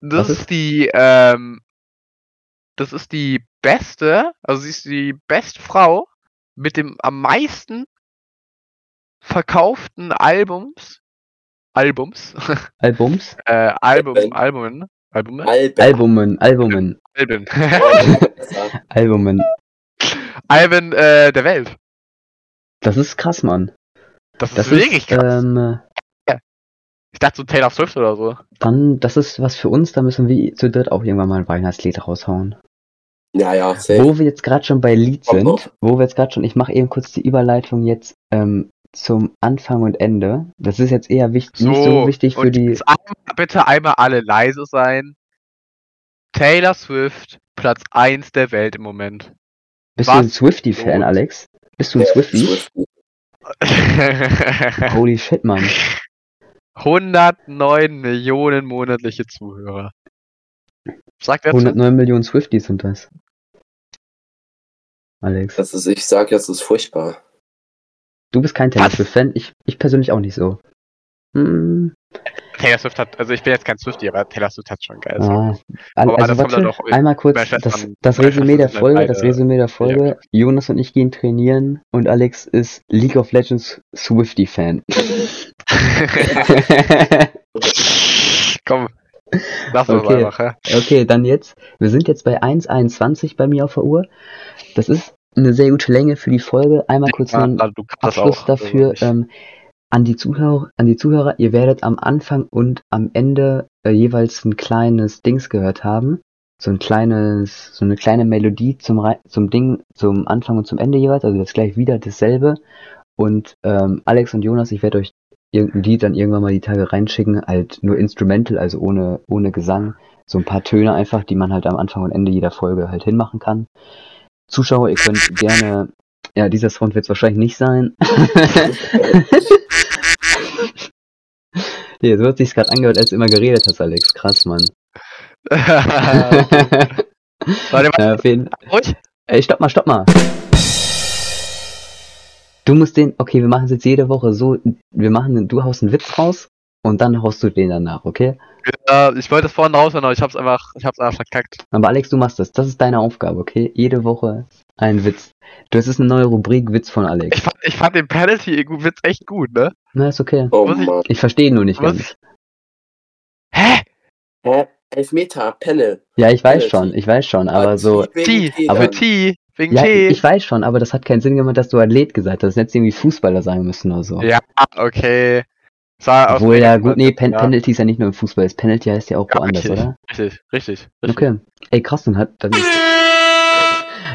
Das ist, ist? die, ähm, das ist die beste, also sie ist die beste Frau mit dem am meisten verkauften Albums, Albums, Albums? äh, Album. Albumen, Albume, Albert. Albumen, Albumen, Alben. Albumen. Alben äh, der Welt. Das ist krass, Mann. Das ist Das wirklich ist, krass. ähm, ich dachte so Taylor Swift oder so. dann, das ist was für uns, da müssen wir zu dritt auch irgendwann mal ein Weihnachtslied raushauen. Ja, ja, safe. Wo wir jetzt gerade schon bei Lied sind, wo wir jetzt gerade schon, ich mache eben kurz die Überleitung jetzt ähm, zum Anfang und Ende. Das ist jetzt eher wichtig, nicht so wichtig für und die. jetzt einmal, bitte einmal alle leise sein. Taylor Swift, Platz 1 der Welt im Moment. Bist du ein Was? Swifty-Fan. Alex? Bist du ein Swifty? Swiftie. Holy shit, Mann. 109 Millionen monatliche Zuhörer. Sagt er zu? 109 Millionen Swifties sind das. Alex. Das ist, ich sag jetzt, das ist furchtbar. Du bist kein Taylor? Swift-Fan, ich, ich persönlich auch nicht so. Hm, Taylor Swift hat, also ich bin jetzt kein Swifty, aber Taylor Swift hat schon geil. ah, also kommt warte, doch einmal kurz das, das Resümee der Folge, das Resümee der Folge. Jonas und ich gehen trainieren und Alex ist League of Legends Swifty-Fan. Komm. Lass uns Okay. einfach, ja. Okay, dann jetzt. Wir sind jetzt bei 1,21 bei mir auf der Uhr. Das ist eine sehr gute Länge für die Folge. Einmal kurz Ja, das Abschluss dafür. also ähm, an die Zuhörer, an die Zuhörer, ihr werdet am Anfang und am Ende äh, jeweils ein kleines Dings gehört haben. So ein kleines, so eine kleine Melodie zum, zum Ding, zum Anfang und zum Ende jeweils, also jetzt gleich wieder dasselbe. Und ähm, Alex und Jonas, ich werde euch irgendein Lied dann irgendwann mal die Tage reinschicken, halt nur Instrumental, also ohne, ohne Gesang. So ein paar Töne einfach, die man halt am Anfang und Ende jeder Folge halt hinmachen kann. Zuschauer, ihr könnt gerne, ja, dieser Sound wird es wahrscheinlich nicht sein. Nee, so hat sich's gerade angehört, als du immer geredet hast, Alex. Krass, Mann. Warte mal, ruhig. Ey, stopp mal, stopp mal. Du musst den, okay, wir machen es jetzt jede Woche so, wir machen, den- du haust einen Witz raus und dann haust du den danach, okay? Äh, ich wollte es vorhin raushauen, aber ich hab's einfach, ich hab's einfach verkackt. Aber Alex, du machst das. Das ist deine Aufgabe, okay? Jede Woche ein Witz. Du, es ist eine neue Rubrik Witz von Ich Alex. fand, ich fand den Penalty-Witz echt gut, ne? Na, ist okay. Oh ich-. Ich verstehe ihn nur nicht Was? ganz. Hä? Hä? Elfmeter, Panel. Ja, ich weiß Penalty. schon, ich weiß schon, aber so, T, Aber aber T, wegen ja, T. ich weiß schon, aber das hat keinen Sinn gemacht, dass du Athlet gesagt hast. Jetzt irgendwie Fußballer sagen müssen oder so. Ja, okay. Aus Obwohl, ja gut, nee, Pen ja. Penalty ist ja nicht nur im Fußball, das Penalty heißt ja auch Ja, woanders, richtig, oder? Richtig, richtig, richtig. Okay. Ey, krass, dann hat, dann,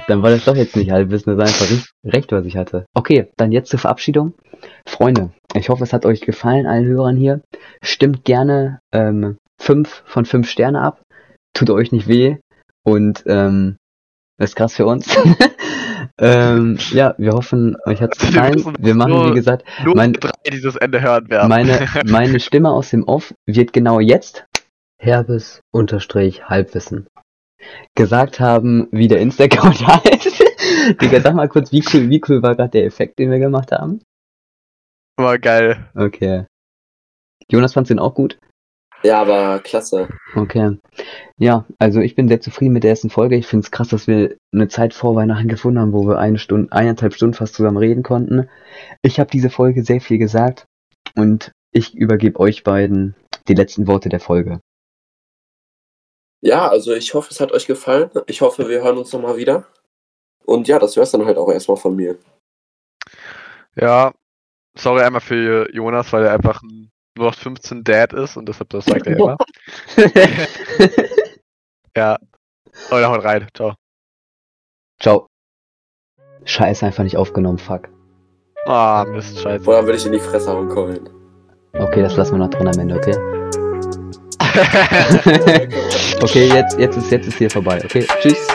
dann war das doch jetzt nicht Halbwissen, das war einfach recht, recht, was ich hatte. Okay, dann jetzt zur Verabschiedung. Freunde, ich hoffe, es hat euch gefallen, allen Hörern hier. Stimmt gerne ähm, fünf von fünf Sterne ab. Tut euch nicht weh. Und ähm, das ist krass für uns. ähm, ja, wir hoffen, euch hat's gefallen. Wir machen, nur- wie gesagt, Nur mein- drei dieses Ende hören werden. meine, meine Stimme aus dem Off wird genau jetzt Herbes unterstrich Halbwissen gesagt haben, wie der Instagram heißt. Digga, sag mal kurz, wie cool, wie cool war gerade der Effekt, den wir gemacht haben? War geil. Okay. Jonas fand's den auch gut? Ja, aber klasse. Okay. Ja, also ich bin sehr zufrieden mit der ersten Folge. Ich find's krass, dass wir eine Zeit vor Weihnachten gefunden haben, wo wir eine Stunde, eineinhalb Stunden fast zusammen reden konnten. Ich habe diese Folge sehr viel gesagt und ich übergebe euch beiden die letzten Worte der Folge. Ja, also ich hoffe, es hat euch gefallen. Ich hoffe, wir hören uns nochmal wieder. Und ja, das wär's dann halt auch erstmal von mir. Ja, sorry einmal für Jonas, weil er einfach ein 0815 Dad ist und deshalb das sagt er immer. ja. Leute, haut rein. Ciao. Ciao. Scheiße, einfach nicht aufgenommen, fuck. Ah, Mist, scheiße. Oder will ich in die Fresse hauen, Colin? Okay, das lassen wir noch drin am Ende, okay? okay, jetzt, jetzt ist, jetzt ist hier vorbei, okay? Tschüss.